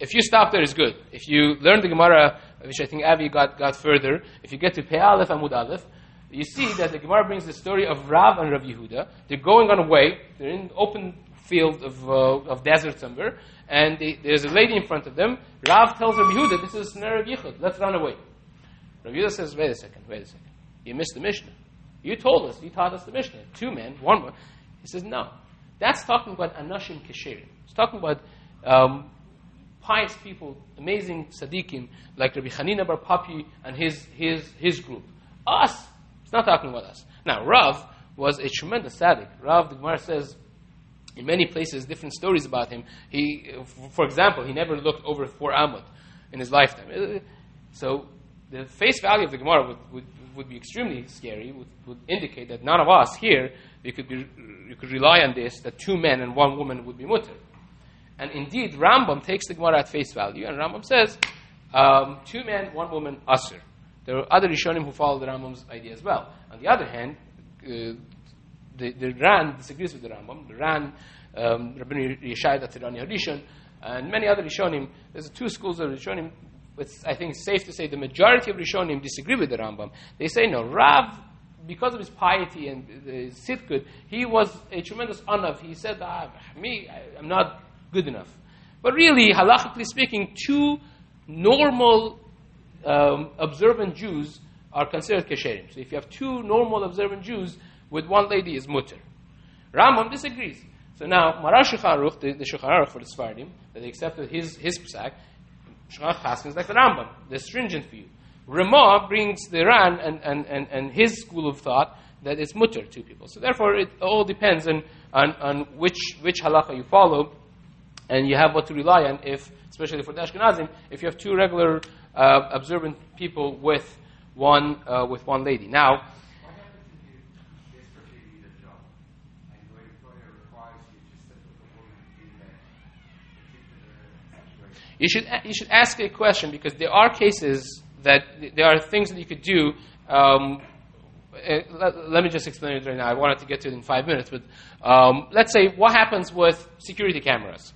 if you stop there, is good. If you learn the Gemara which I think Avi got, got further, if you get to Pei Aleph Amud Aleph, you see that the Gemara brings the story of Rav and Rav Yehuda. They're going on a way. They're in open field of, uh, of desert somewhere, and they, there's a lady in front of them. Rav tells Rav Yehuda, "This is a snare of Yichud. Let's run away." Rav Yehuda says, "Wait a second. Wait a second. You missed the Mishnah. You told us. You taught us the Mishnah. Two men, one woman." He says, "No. That's talking about anashim kesherim. It's talking about." Um, pious people, amazing tzaddikim, like Rabbi Hanina Bar Papi and his, his, his group. Us, it's not talking about us. Now, Rav was a tremendous tzaddik. Rav, the Gemara says, in many places, different stories about him. He, for example, he never looked over four amud in his lifetime. Uh, so the face value of the Gemara would, would, would be extremely scary, would, would indicate that none of us here, you could, be, you could rely on this, that two men and one woman would be mutter. And indeed, Rambam takes the Gemara at face value, and Rambam says, um, two men, one woman, asr. There are other Rishonim who follow the Rambam's idea as well. On the other hand, uh, the, the Ran disagrees with the Rambam. The Ran, um, Rabbi Yeshai Datirani Harishon, and many other Rishonim, there's two schools of Rishonim. It's, I think it's safe to say the majority of Rishonim disagree with the Rambam. They say, no, Rav, because of his piety and his sidkud, he was a tremendous anav. He said, ah, me, I, I'm not good enough. But really, halachically speaking, two normal um, observant Jews are considered kesherim. So if you have two normal observant Jews with one lady is mutter. Rambam disagrees. So now, Maran Shulchan Aruch, the, the Shulchan Aruch for the Sfardim, that they accepted his, his psak, Aruch is like the Rambam, the stringent view. Ramah brings the Ran and, and, and, and his school of thought that it's mutter to people. So therefore, it all depends on, on, on which, which halacha you follow and you have what to rely on if, especially for the Ashkenazim, if you have two regular uh, observant people with one uh, with one lady. Now. You should, you should ask a question because there are cases that there are things that you could do. Um, uh, let, let, me just explain it right now. I wanted to get to it in five minutes, but um, let's say what happens with security cameras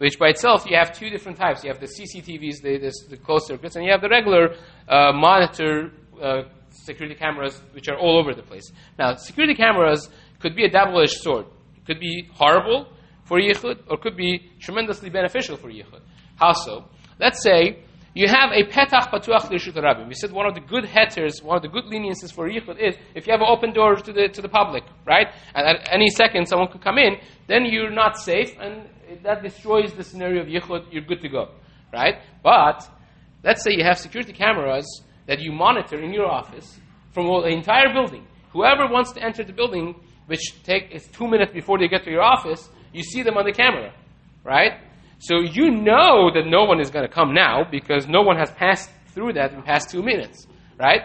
which by itself you have two different types. You have the CCTVs, the, the, the closed circuits, and you have the regular uh, monitor uh, security cameras, which are all over the place. Now, security cameras could be a double-edged sword. It could be horrible for yichud, or could be tremendously beneficial for yichud. How so? Let's say you have a petach patuach l'rshut rabim. We said one of the good hetters, one of the good leniencies for yichud is if you have an open door to the to the public, right? And at any second someone could come in, then you're not safe, and that destroys the scenario of yichud, you're good to go, right? But let's say you have security cameras that you monitor in your office from the entire building. Whoever wants to enter the building, which take is two minutes before they get to your office, you see them on the camera, right? So you know that no one is going to come now because no one has passed through that in the past two minutes, right?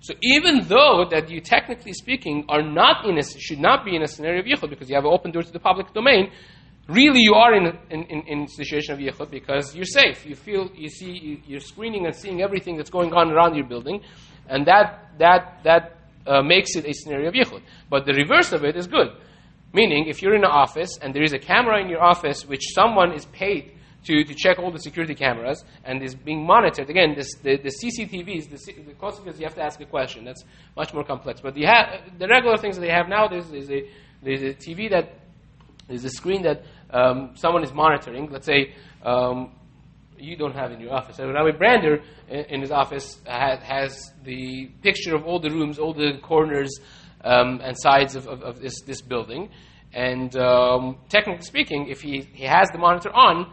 So even though that you, technically speaking, are not in a, should not be in a scenario of yichud because you have an open door to the public domain, really you are in in, in, in situation of yichud because you're safe. You feel, you see, you, are screening and seeing everything that's going on around your building, and that that that uh, makes it a scenario of yichud. But the reverse of it is good, meaning if you're in an office and there is a camera in your office which someone is paid to, to check all the security cameras and is being monitored. Again, this, the, the CCTVs, the, the consequence, you have to ask a question. That's much more complex. But the, the regular things that they have now, there's, there's, a, there's a TV that there's a screen that um, someone is monitoring. Let's say um, you don't have in your office. So Rabbi Brander in, in his office has, has, the picture of all the rooms, all the corners um, and sides of, of, of, this, this building. And um, technically speaking, if he, he has the monitor on,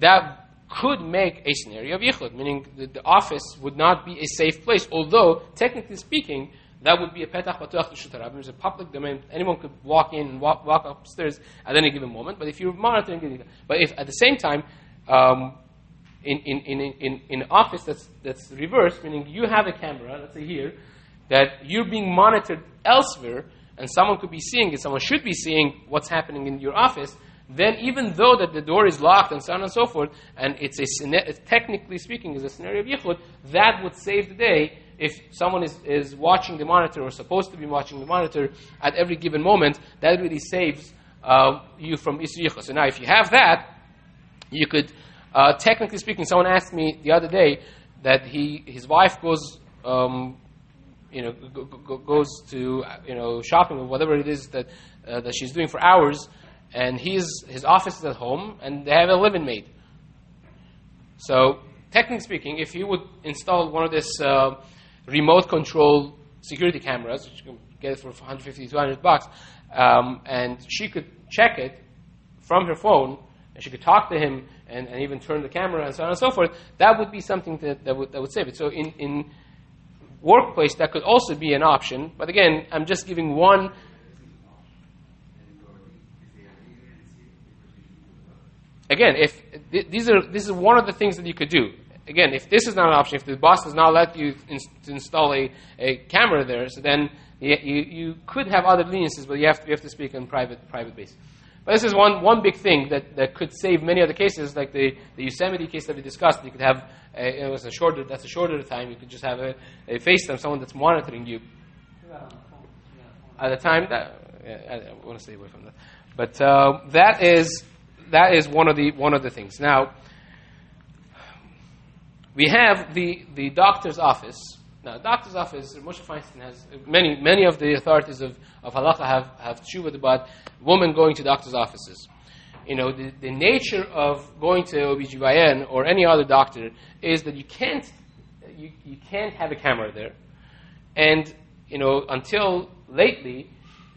that could make a scenario of yichud, meaning the, the office would not be a safe place, although technically speaking, that would be a petach patuach l'shutarabim. It's a public domain. Anyone could walk in and walk, walk upstairs at any given moment. But if you're monitoring, but if at the same time, um, in, in, in, in, in office that's, that's reversed, meaning you have a camera, let's say here, that you're being monitored elsewhere, and someone could be seeing it, someone should be seeing what's happening in your office, then even though that the door is locked and so on and so forth, and it's a technically speaking is a scenario of yichud, that would save the day if someone is, is watching the monitor or supposed to be watching the monitor at every given moment, that really saves uh, you from Isricha. So now, if you have that, you could, uh, technically speaking, someone asked me the other day that he, his wife goes, um, you know, go, go, goes to, you know, shopping or whatever it is that, uh, that she's doing for hours, and he's, his office is at home, and they have a living maid. So, technically speaking, if you would install one of this uh, remote control security cameras, which you can get it for 150, 200 bucks, um, and she could check it from her phone, and she could talk to him, and, and even turn the camera and so on and so forth, that would be something that, that, would, that would save it. So in, in workplace, that could also be an option. But again, I'm just giving one. Again, if these are this is one of the things that you could do. Again, if this is not an option, if the boss does not let you in, install a, a camera there, so then you, you, could have other leniencies, but you have to, you have to speak on private private basis. But this is one, one big thing that, that could save many other cases, like the, the Yosemite case that we discussed. You could have it was a shorter that's a shorter time. You could just have a, a FaceTime, someone that's monitoring you. At the time, that I, want to stay away from that. But uh, that is that is one of the one of the things. Now we have the the doctor's office now, doctor's office, Moshe Feinstein has many, many of the authorities of, of halacha have, have tshuva about women going to doctor's offices. You know, the, the nature of going to OBGYN or any other doctor is that you can't, you, you can't have a camera there. And, you know, until lately,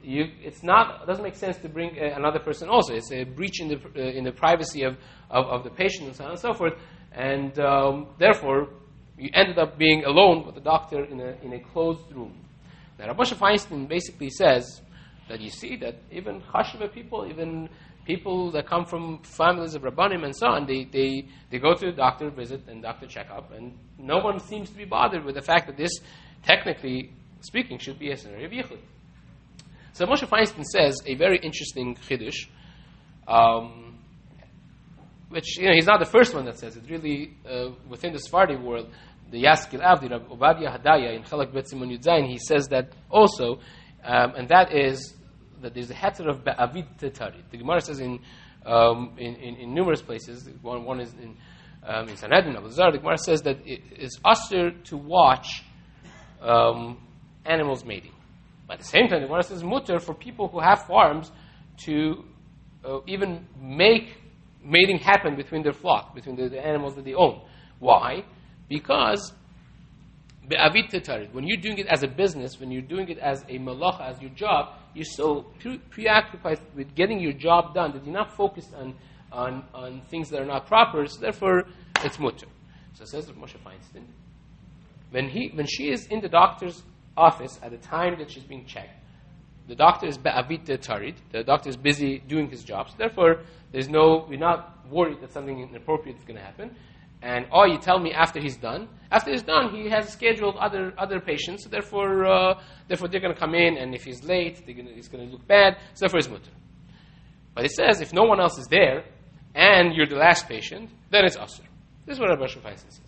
you, it's not, it doesn't make sense to bring another person also. It's a breach in the, uh, in the privacy of, of, of, the patient and so on and so forth. And um, therefore, you ended up being alone with the doctor in a, in a closed room. Now, Rabbi Feinstein basically says that you see that even Chashiva people, even people that come from families of Rabbanim and so on, they, they, they go to the doctor visit and doctor checkup, and no one seems to be bothered with the fact that this, technically speaking, should be a scenario of Yichud. So Moshe Feinstein says a very interesting chiddush. Um, which you know he's not the first one that says it. Really, uh, within the Sephardi world, the Yaskil Avdi, Rabbi Ovadia Hadaya in Chalak Bet Yudzayin, he says that also, um, and that is that there's a heter of Avid Tetari. The Gemara says in, um, in, in, in, numerous places, one, one is in, um, in Sanhedrin, Abu Zar, the Gemara says that it is usher to watch um, animals mating. But at the same time, the Gemara says mutter for people who have farms to uh, even make mating happen between their flock, between the, the animals that they own. Why? Because when you're doing it as a business, when you're doing it as a malacha, as your job, you're so pre- preoccupied with getting your job done that you're not focused on, on, on things that are not proper, so therefore it's mutter. So it says Moshe Feinstein. When, he, when she is in the doctor's office at the time that she's being checked, the doctor is ba'avit tarid, the doctor is busy doing his job, so therefore there's no, we're not worried that something inappropriate is going to happen and oh, you tell me after he's done. After he's done, he has scheduled other other patients. So therefore, uh, therefore they're going to come in, and if he's late, gonna, he's going to look bad. So therefore, it's mutter. But it says if no one else is there, and you're the last patient, then it's usher. This is what Rabbi Shafai says.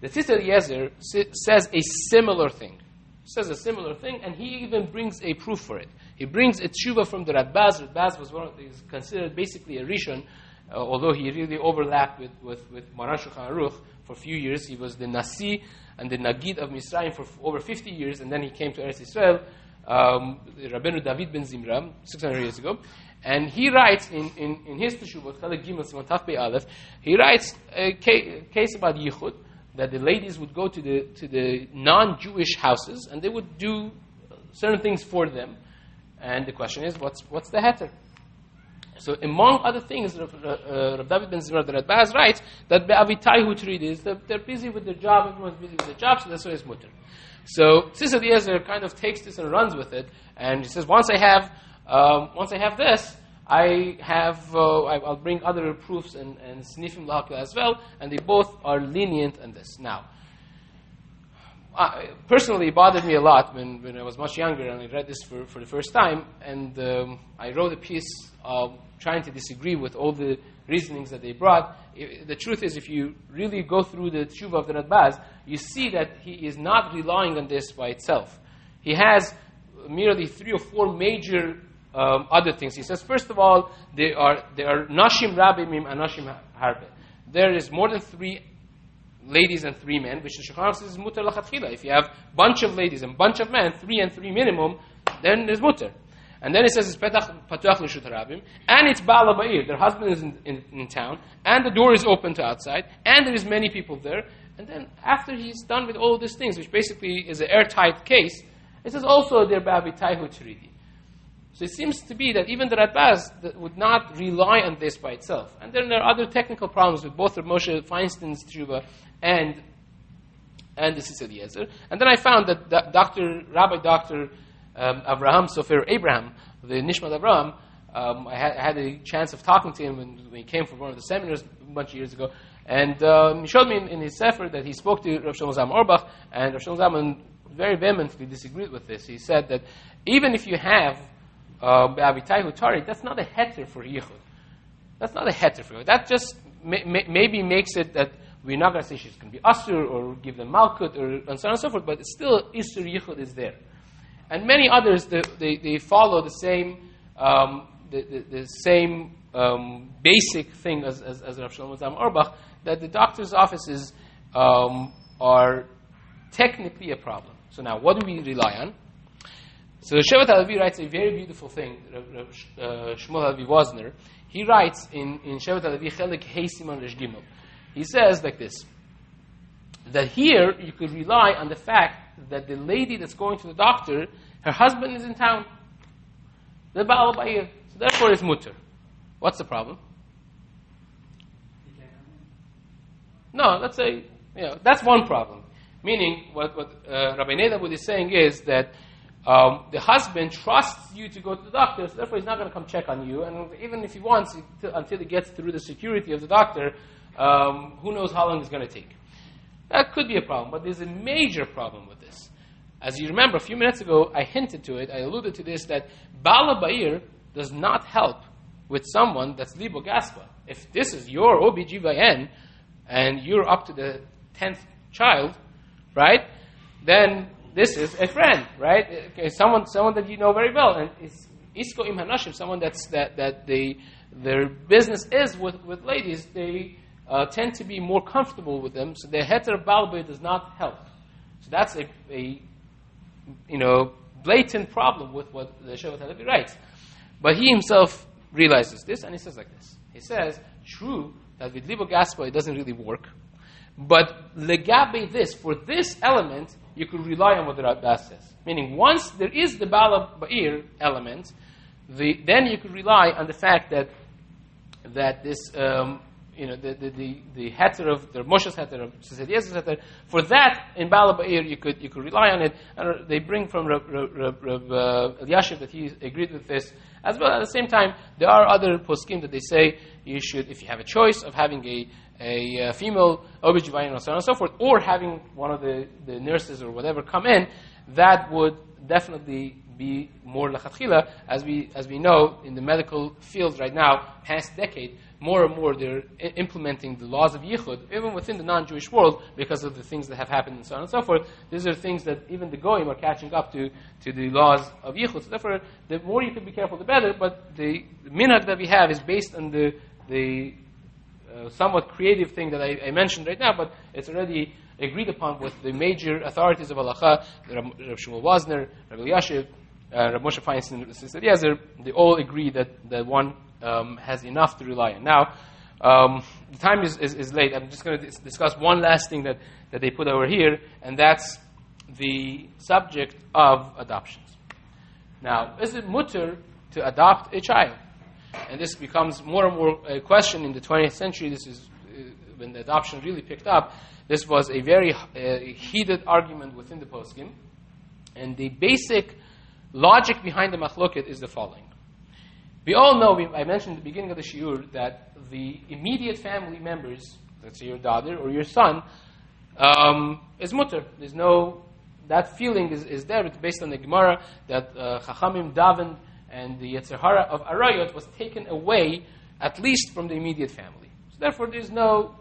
The Tzitz Eliezer says a similar thing. Says a similar thing, and he even brings a proof for it. He brings a tshuva from the Radbaz. Radbaz was one of, is considered basically a rishon uh, although he really overlapped with, with, with Maran Shulchan Aruch for a few years. He was the Nasi and the Nagid of Mitzrayim for f- over 50 years, and then he came to Eretz Israel, um, Rabbeinu David ben Zimra, 600 years ago. And he writes in, in, in his Teshuvot, Chalek Gimel Simon Taf Aleph, he writes a ca- case about Yichud, that the ladies would go to the, to the non-Jewish houses, and they would do certain things for them. And the question is, what's, what's the heter? So among other things, Rav, uh, Rav David ben Zimra, the Radbaz writes that be'avitaihu trid is that they're busy with their job, everyone's busy with their job, so that's why it's mutter. So Tzitz Eliezer kind of takes this and runs with it, and he says, once I have, um, once I have this, I have, uh, I, will bring other proofs and, and snifim lahakil as well, and they both are lenient in this. Now, uh, personally, it bothered me a lot when, when I was much younger and I read this for, for the first time, and um, I wrote a piece um, trying to disagree with all the reasonings that they brought. the truth is, if you really go through the tshuva of the Radbaz, you see that he is not relying on this by itself. He has merely three or four major um, other things. He says, first of all, there are, there are nashim rabimim and nashim harbe. There is more than three ladies and three men, which the Shulchan says is lachatchila. If you have bunch of ladies and bunch of men, three and three minimum, then there's mutter. And then it says it's petach patuach l'shut harabim, and it's bala ba'ir. Their husband is in, in, in, town, and the door is open to outside, and there is many people there. And then after he's done with all these things, which basically is an airtight case, it says also they're babi taihu tridi. So it seems to be that even the Radbaz would not rely on this by itself. And then there are other technical problems with both the Moshe Feinstein's tshuva and and the Tzitz Eliezer. And then I found that Dr. Rabbi Dr. Um, Avraham Sofer Abraham, the Nishmat Avraham, um, I, had, I, had, a chance of talking to him when, when, he came for one of the seminars a bunch of years ago. And um, he showed me in, in, his sefer that he spoke to Rav Shlomo Zalman Auerbach, and Rav Shlomo Zalman very vehemently disagreed with this. He said that even if you have uh, Be'avitaihu Tari, that's not a heter for Yichud. That's not a heter for Yichud. That just may, may, maybe makes it that we're not going to say she's going to be Asur or give them Malkut or and so on and so forth, but still Isur Yichud is there. And many others, they, they, they follow the same, um, the, the, the, same um, basic thing as, as, as Rav Shlomo Zalman Auerbach, that the doctor's offices um, are technically a problem. So now, what do we rely on? So Shevet Halevi writes a very beautiful thing, Rav, uh, Shmuel Halevi Wosner. He writes in, in Shevet Halevi Chelik Hey Gimel. He says like this, that here you could rely on the fact that the lady that's going to the doctor, her husband is in town. The Baal So therefore it's mutter. What's the problem? No, let's say, you know, that's one problem. Meaning, what, what uh, Rabbi Nedabud is saying is that um, the husband trusts you to go to the doctor, so therefore he's not going to come check on you. And even if he wants, until he gets through the security of the doctor, um, who knows how long it's going to take. That could be a problem, but there's a major problem with this. As you remember, a few minutes ago, I hinted to it, I alluded to this, that Bala Ba'ir does not help with someone that's Libo Gaspa. If this is your OBGYN and you're up to the 10th child, right, then this is a friend, right? Okay, someone, someone that you know very well. And it's Isko Im Hanashim, someone that's, that, that they, their business is with, with ladies, they uh, tend to be more comfortable with them. So the heter balbe does not help. So that's a, a you know, blatant problem with what the Shevet Halevi writes. But he himself realizes this, and he says like this. He says, true that with Libo it doesn't really work, but legabe this, for this element, you could rely on what the Radbaz says. Meaning, once there is the Bala element, the, then you could rely on the fact that that this um, you know the the the, the heter of the Moshe's heter of Sesedias heter for that in Bala Ba'ir you could you could rely on it and they bring from Rav, Rav, Rav uh, that he agreed with this as well at the same time there are other poskim that they say you should if you have a choice of having a a uh, female OBGYN or so on and so forth, or having one of the, the nurses or whatever come in, that would definitely be more lachatchila. As we, as we know, in the medical field right now, past decade, more and more they're I- implementing the laws of yichud, even within the non-Jewish world, because of the things that have happened and so on and so forth. These are things that even the goyim are catching up to, to the laws of yichud. So therefore, the more you can be careful, the better. But the minhag that we have is based on the, the uh, somewhat creative thing that I, I, mentioned right now, but it's already agreed upon with the major authorities of halacha, Rab, Rab Shmuel Wosner, Rabbi Yashiv, uh, Rab Moshe Feinstein, Tzitz Eliezer, they all agree that, that one um, has enough to rely on. Now, um, the time is, is, is, late. I'm just going to dis- discuss one last thing that, that they put over here, and that's the subject of adoptions. Now, is it mutter to adopt a child? And this becomes more and more a question in the 20th century. This is uh, when the adoption really picked up. This was a very uh, heated argument within the poskim. And the basic logic behind the machloket is the following. We all know, we, I mentioned at the beginning of the shiur, that the immediate family members, let's say your daughter or your son, um, is mutter. There's no, that feeling is, is there. It's based on the Gemara that uh, Chachamim daven and the Yetzer Hara of Arayot was taken away, at least from the immediate family. So therefore, there's no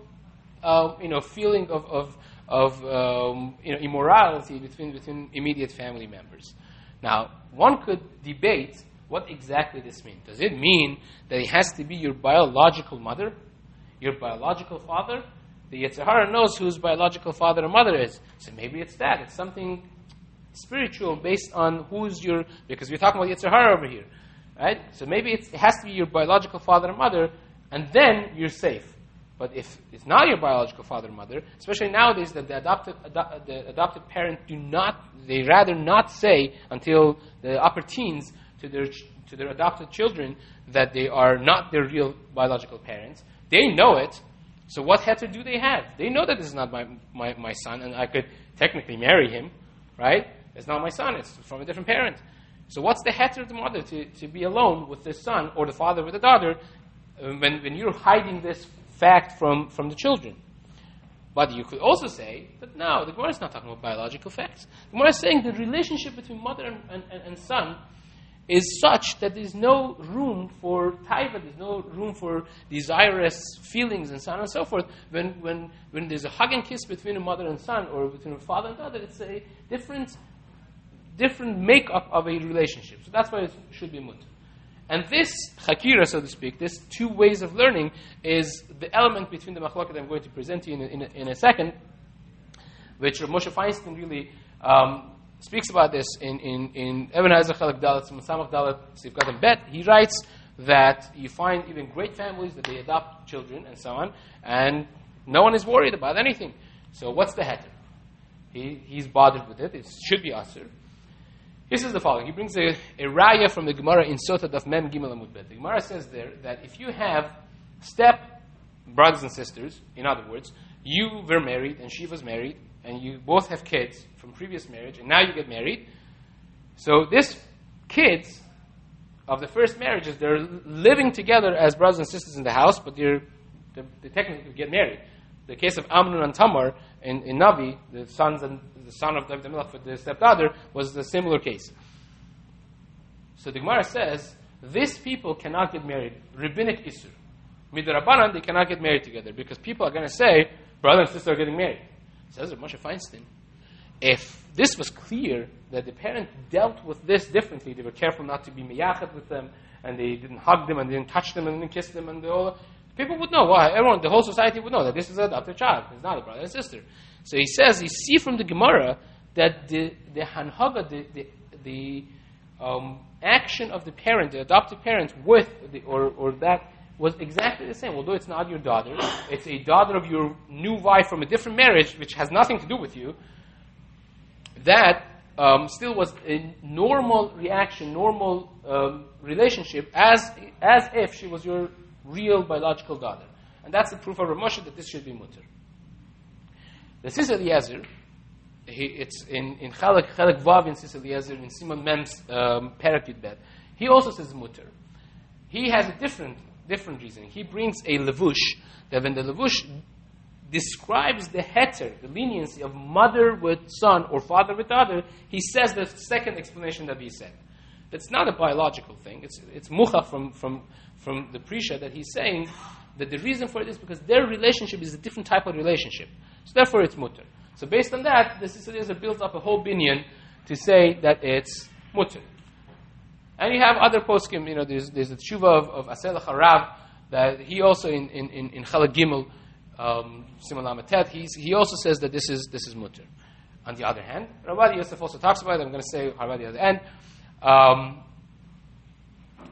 uh, you know, feeling of, of, of um, you know, immorality between, between immediate family members. Now, one could debate what exactly this means. Does it mean that it has to be your biological mother, your biological father? The Yetzer Hara knows whose biological father or mother is. So maybe it's that. It's something spiritual based on who's your, because we're talking about Yetzer Hara over here, right? So maybe it has to be your biological father and mother, and then you're safe. But if it's not your biological father and mother, especially nowadays that the adopted, ado- the adopted parent do not, they rather not say until the upper teens to their, to their adopted children that they are not their real biological parents. They know it. So what heter do they have? They know that this is not my, my, my son, and I could technically marry him, right? It's not my son, it's from a different parent. So what's the heter of the mother to, to be alone with the son or the father with the daughter uh, when, when you're hiding this fact from, from the children? But you could also say that no, the Gemara is not talking about biological facts. The Gemara is saying the relationship between mother and, and, and son is such that there's no room for taiva, there's no room for desirous feelings and so on and so forth. When, when, when there's a hug and kiss between a mother and son or between a father and daughter, it's a different, different makeup of a relationship. So that's why it should be mut. And this hakira, so to speak, this two ways of learning, is the element between the machlok that I'm going to present to you in a, in a, in a second, which Moshe Feinstein really um, speaks about this in, in, in Even HaEzer Chalak Dalet, Samach Dalet, Sivkat Bet. He writes that you find even great families that they adopt children and so on, and no one is worried about anything. So what's the heter? He, he's bothered with it. It should be asr. He says the following. He brings a, a raya from the Gemara in Sota of Mem Gimel Amud Bet. The Gemara says there that if you have step brothers and sisters, in other words, you were married and she was married, and you both have kids from previous marriage, and now you get married. So this kids of the first marriages, they're living together as brothers and sisters in the house, but they're, they they technically get married. The case of Amnon and Tamar in, in Navi, the sons and the son of David Melech the stepdaughter, was a similar case. So the Gemara says, these people cannot get married. Rabbinic Isur. Midrabanan, they cannot get married together because people are going to say, brother and sister are getting married. Says Moshe Feinstein. If this was clear that the parent dealt with this differently, they were careful not to be miyachet with them, and they didn't hug them, and they didn't touch them, and didn't kiss them, and all, people would know. Why? Everyone, the whole society would know that this is an adopted child. It's not a brother and sister. So he says, you see from the Gemara that the, the hanhaga, the, the, the um, action of the parent, the adopted parent, with the, or, or that was exactly the same. Although it's not your daughter, it's a daughter of your new wife from a different marriage, which has nothing to do with you. That um, still was a normal reaction, normal um, relationship, as as if she was your real biological daughter. And that's the proof of Ramosha that this should be mutter. The Tzitz Eliezer, it's in, in Chalak, Chalak Vav in Tzitz Eliezer, in Simon Mem's um, Parakut bed. He also says mutter. He has a different different reasoning. He brings a levush that when the levush describes the heter, the leniency of mother with son or father with daughter, he says the second explanation that he said. It's not a biological thing. It's, it's mucha from, from, from the Prisha that he's saying that the reason for it is because their relationship is a different type of relationship. So therefore it's mutter. So based on that, the Sicilians builds up a whole binion to say that it's mutter. And you have other poskim, you know, there's, there's the tshuva of, of Aseh Lecha Rav, that he also in, in, in, in Chalak Gimel, um, he also says that this is, this is mutter. On the other hand, Rabbi Yosef also talks about it, I'm going to say Rabbi at the end. Um,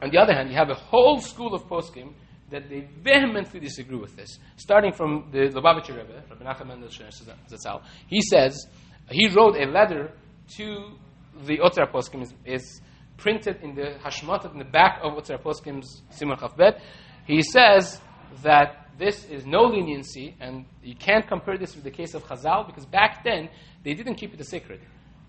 on the other hand, you have a whole school of poskim that they vehemently disagree with this. Starting from the Lubavitcher Rebbe, Rabbi Menachem Mendel Zatzal, he says, he wrote a letter to the Otzar poskim, is, is printed in the Hashmatat in the back of Utzar Poskim's Simon Chafbet, he says that this is no leniency, and you can't compare this with the case of Chazal, because back then they didn't keep it a secret.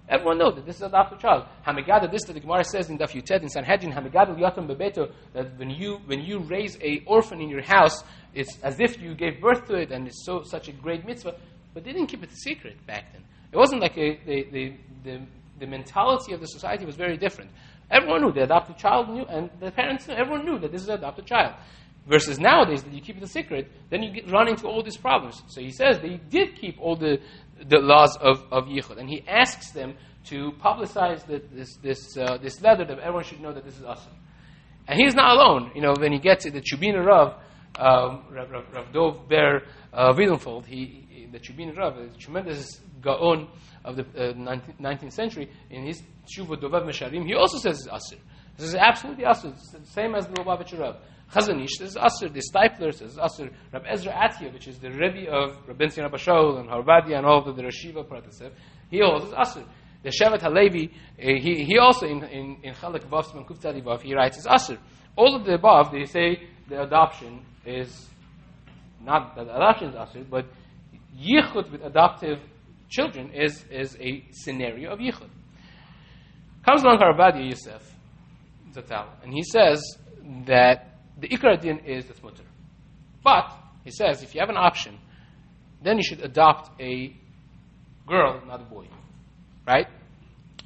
Everyone knows that this is a adopted child. Hamigada, this that the Gemara says in Daf Yutet in Sanhedrin, Hamigada Yatam Bebeto, that when you when you raise a orphan in your house, it's as if you gave birth to it, and it's so such a great mitzvah. But they didn't keep it a secret back then. It wasn't like a, the, the, the, the mentality of the society was very different. Everyone knew the adopted child knew, and the parents knew. Everyone knew that this is an adopted child. Versus nowadays, that you keep it a secret, then you get, run into all these problems. So he says they did keep all the, the laws of, of Yichud. And he asks them to publicize the, this, this, uh, this letter that everyone should know that this is awesome. And he's not alone. You know, when he gets it, the Chubin Rav, um, Rav, Rav, Rav Dov Ber uh, Weidenfeld, he, he, the Chubin Rav, a tremendous Gaon of the uh, 19th, 19th century, in his Dovev Meisharim, he also says Asr. This is absolutely Asr, It's the same as the Lubavitcher Rav. Chazon Ish says Asr, the Steipler says Asr, Rab Ezra Atiyah, which is the Rebbe of Rabbi Zion Shaul and Harvadia and all of the, Rashiva Pratasef, he also says Asr. the Shevet Halevi, uh, he, he also in in in Chalak Vav and Kuf Vav, he writes is Asr. All of the above, they say the adoption is not that adoption is Asr, but yichud with adoptive children is is a scenario of yichud. Comes along Harabadi Yosef Zatal, and he says that the Ikar din is the mutter. But he says if you have an option, then you should adopt a girl, not a boy. Right?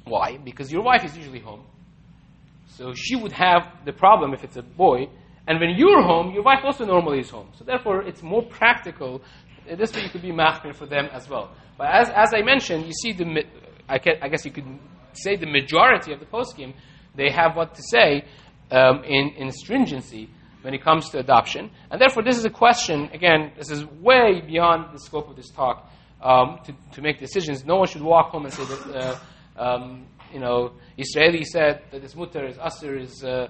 Why? Because your wife is usually home. So she would have the problem if it's a boy. And when you're home, your wife also normally is home. So therefore, it's more practical. This way you could be machmir for them as well. But as, as I mentioned, you see the, I, guess you could say the majority of the poskim, they have what to say um, in, in stringency when it comes to adoption. And therefore, this is a question, again, this is way beyond the scope of this talk um, to, to make decisions. No one should walk home and say that, uh, um, you know, Yisraeli said that this mutter is asr is. Uh,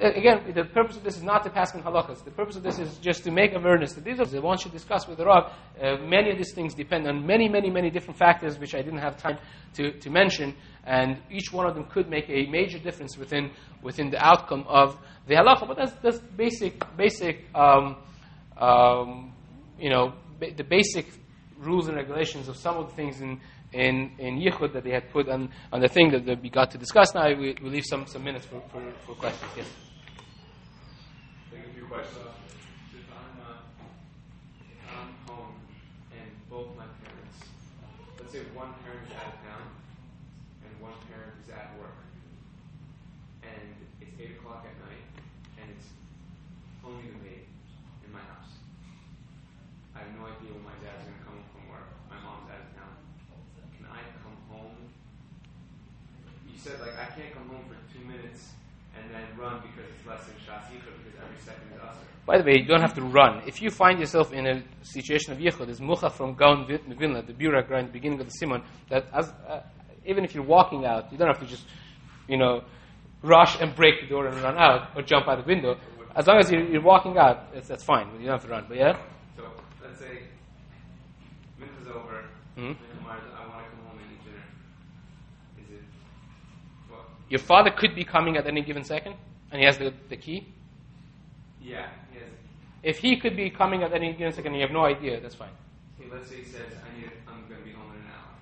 again, the purpose of this is not to pass in halachas. The purpose of this is just to make awareness that these are the one should discuss with the Rav. Uh, many of these things depend on many, many, many different factors, which I didn't have time to, to mention, and each one of them could make a major difference within within the outcome of the halacha. But that's that's basic, basic, um, um, you know, the basic rules and regulations of some of the things in, in, in Yichud that they had put on, on the thing that, that we got to discuss. Now we, we leave some, some minutes for, for, for questions. Yes? Questions. If I'm, uh, if I'm home and both my parents, let's say one parent is out of town and one parent is at work, and it's 8 o'clock at night, and it's only the maid in my house. I have no idea when my dad's going to come home from work. My mom's out of town. Can I come home? You said, like, I can't come home for two minutes and then run because it's less than Shas Yichud because every second is Asr. By the way, you don't have to run. If you find yourself in a situation of yichud, there's mucha from Gaon Vilna, the Burak, the beginning of the Siman, that as, uh, even if you're walking out, you don't have to just, you know, rush and break the door and run out or jump out of the window. As long as you're, you're walking out, that's fine. You don't have to run. But yeah? So let's say mincha's over, Mhm. and Mars, I want to come home and eat dinner. Is it what? Your father could be coming at any given second, and he has the, the key. Yeah, yes. If he could be coming at any given second and you have no idea, that's fine. Okay, let's say he says, I need, I'm going to be home in an hour.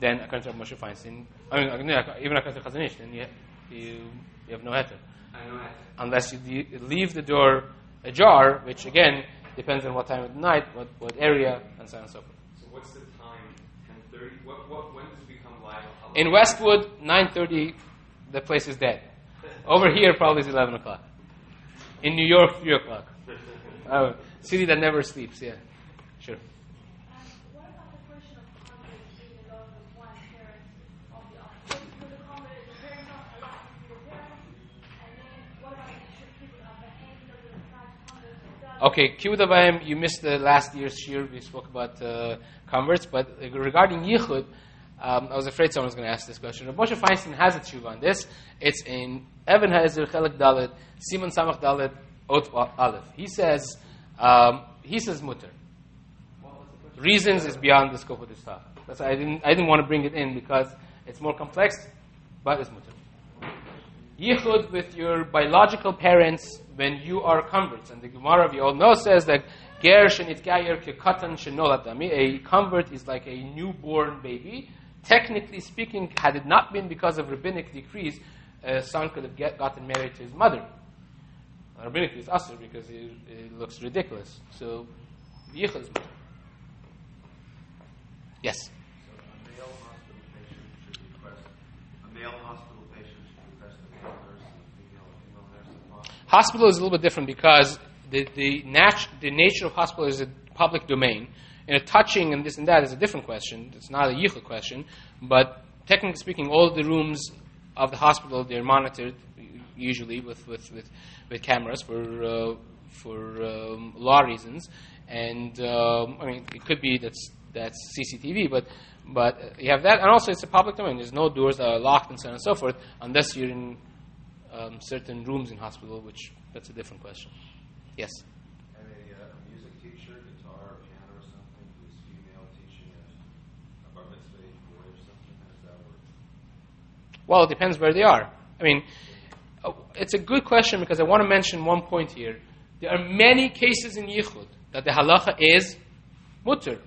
Then, according to Moshe Feinstein, I mean, uh, no, even according to Chazon Ish, then you, you, you have no heter. I know that. Unless you de- leave the door ajar, which again depends on what time of the night, what, what area, and so on and so forth. So what's the time? 10:30. What? What? When does it become live? How In Westwood, 9.30, the place is dead. Over here, probably it's 11 o'clock. In New York, 3 o'clock. Oh, city that never sleeps, yeah. Sure. What about the question of convert being alone with one parent of the other? So with the convert, the parents are allowed to be the parents, and then what about the extra people of the hand that will try to convert themselves? Okay, Kivudavayim, you missed the last year's shiur. We spoke about uh, converts, but regarding Yichud, um, I was afraid someone was going to ask this question. Moshe Feinstein has a tshuva on this. It's in Even HaEzer Chelek Dalet, Siman Samach Dalet, Ot Aleph. He says, um, he says mutter. Reasons is beyond the scope of this talk. That's I didn't, I didn't want to bring it in because it's more complex, but it's mutter. Yichud with your biological parents when you are converts. And the Gemara, we all know, says that Ger shenit gayer kekatan shenolatami. A convert is like a newborn baby. Technically speaking, had it not been because of rabbinic decrees, a son could have get, gotten married to his mother. Rabbinically, it's asr because it, it looks ridiculous. So. Yes. So a male hospital patient should request, a male hospital patient should request a male nurse female, nurse in the hospital. Hospital is a little bit different because the, the, nat- the nature of hospital is a public domain. And a touching and this and that is a different question. It's not a yichud question. But technically speaking, all the rooms of the hospital, they're monitored usually with, with, with, with cameras for, uh, for um, law reasons. And um, I mean, it could be that's, that's CCTV, but, but you have that. And also, it's a public domain. There's no doors that are locked and so on and so forth, unless you're in um, certain rooms in hospital, which that's a different question. Yes. And a, uh, a music teacher, guitar, or piano or something, who's female teaching a, a bar mitzvah age boy or something. Well, it depends where they are. I mean, uh, it's a good question because I want to mention one point here. There are many cases in Yichud that the halacha is mutter,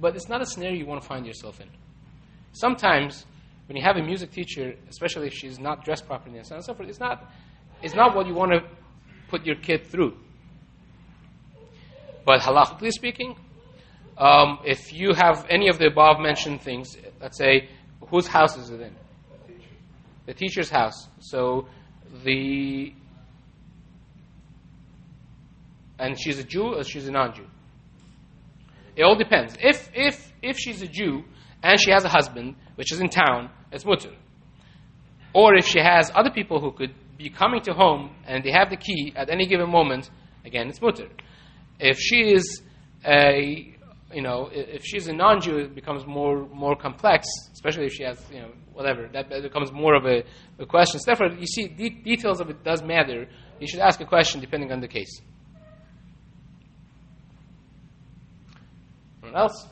but it's not a scenario you want to find yourself in. Sometimes, when you have a music teacher, especially if she's not dressed properly and so on and so forth, it's not, it's not what you want to put your kid through. But halachically speaking, um, if you have any of the above mentioned things, let's say, whose house is it in? The teacher's house. So the and she's a Jew or she's a non-Jew. It all depends. If if if she's a Jew and she has a husband which is in town, it's mutter. Or if she has other people who could be coming to home and they have the key at any given moment, again it's mutter. If she is a you know, if she's a non-Jew, it becomes more more complex, especially if she has, you know, whatever. That, that becomes more of a, a question. So therefore, you see, de- details of it does matter. You should ask a question depending on the case. Anyone else?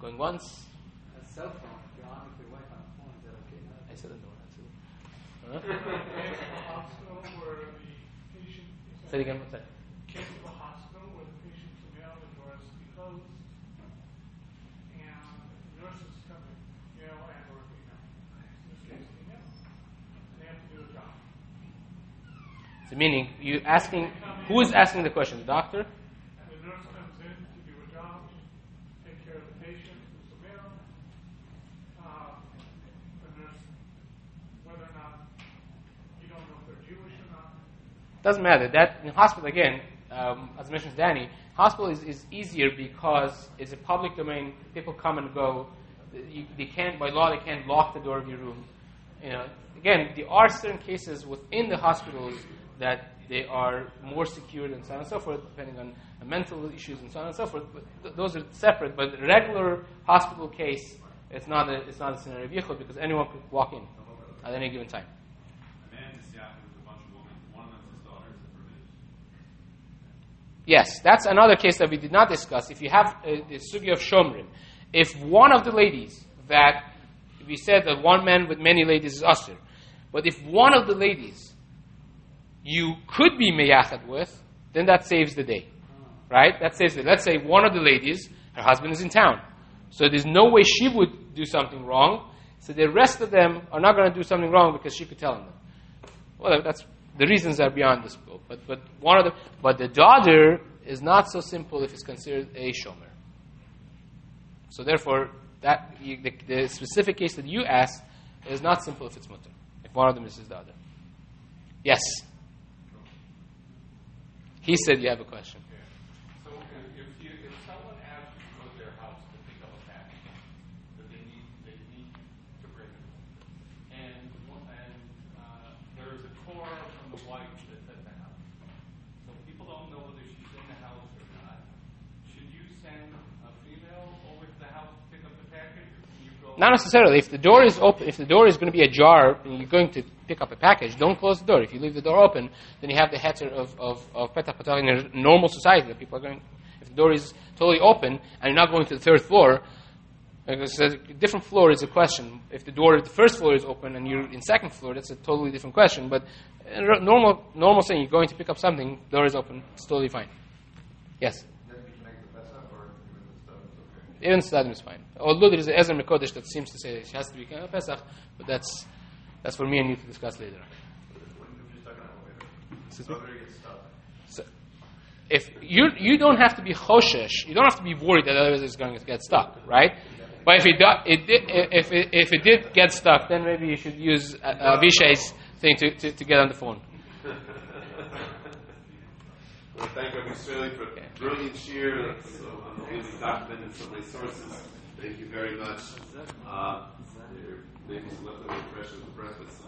Going once? A cell phone, if you're on with your wife on the phone, is that okay? I said it. no, I said it. Huh? Case of a hospital where the patient is. Say it again. What's that? Case of a hospital where the patient's male, the door is closed, and nurses come in, male and or female. In this case, female, and they have to do a job. So meaning, you asking, who is asking the question? The doctor? The nurse comes in to do a job, take care of the patient who's a male. Uh, the nurse, whether or not, you don't know if they're Jewish or not, Doesn't matter. That in hospital again, um, as mentioned, Danny, hospital is, is easier because it's a public domain. People come and go. You, they can't, by law, they can't lock the door of your room. You know, again, there are certain cases within the hospitals that they are more secured and so on and so forth, depending on uh, mental issues and so on and so forth. But th- those are separate. But the regular hospital case, it's not a, it's not a scenario of yichud because anyone could walk in at any given time. A man is yapping with a bunch of women. One of them's his daughter. Is it permitted? Yes, that's another case that we did not discuss. If you have a, the sugi of Shomrim, if one of the ladies that we said that one man with many ladies is usher, but if one of the ladies you could be meyached with, then that saves the day, right? That saves it. Let's say one of the ladies, her husband is in town, so there's no way she would do something wrong. So the rest of them are not going to do something wrong because she could tell them. Well, that's the reasons are beyond this book. But but one of the but the daughter is not so simple if it's considered a shomer. So therefore, that the, the specific case that you asked is not simple if it's mutter. If one of them is his daughter. Yes. He said you have a question. So if, if, you, if someone asks you to go to their house to pick up a package that they need, to bring it, and, and uh, there's a car from the wife that's at the so people don't know whether she's in the house or not, should you send a female over to the house to pick up the package, or can you go? Not necessarily. If the door is open, if the door is going to be ajar and you're going to pick up a package, don't close the door. If you leave the door open, then you have the heter of, of, of petach patach in a normal society that people are going. If the door is totally open and you're not going to the third floor, because a different floor is a question. If the door at the first floor is open and you're in second floor, that's a totally different question. But uh, a normal normal thing, you're going to pick up something, door is open, it's totally fine. Yes. Then we can make the Pesach or even stuff is okay. Even Stadim is fine. Although there is an Ezer Mikodesh that seems to say it has to be Pesach, but that's that's for me and you to discuss later. If you're on elevator, Excuse me? elevator gets stuck. So, if you you don't have to be choshesh, you don't have to be worried that otherwise it's going to get stuck, right? But if it, do, it did, if it, if it did get stuck, then maybe you should use uh, uh, Vishay's thing to, to, to get on the phone. Well, thank Rabbi Shirley for brilliant cheer. That's so amazing documented in so many sources. Thank you very much. Uh, may be some leftover impressions of breakfast.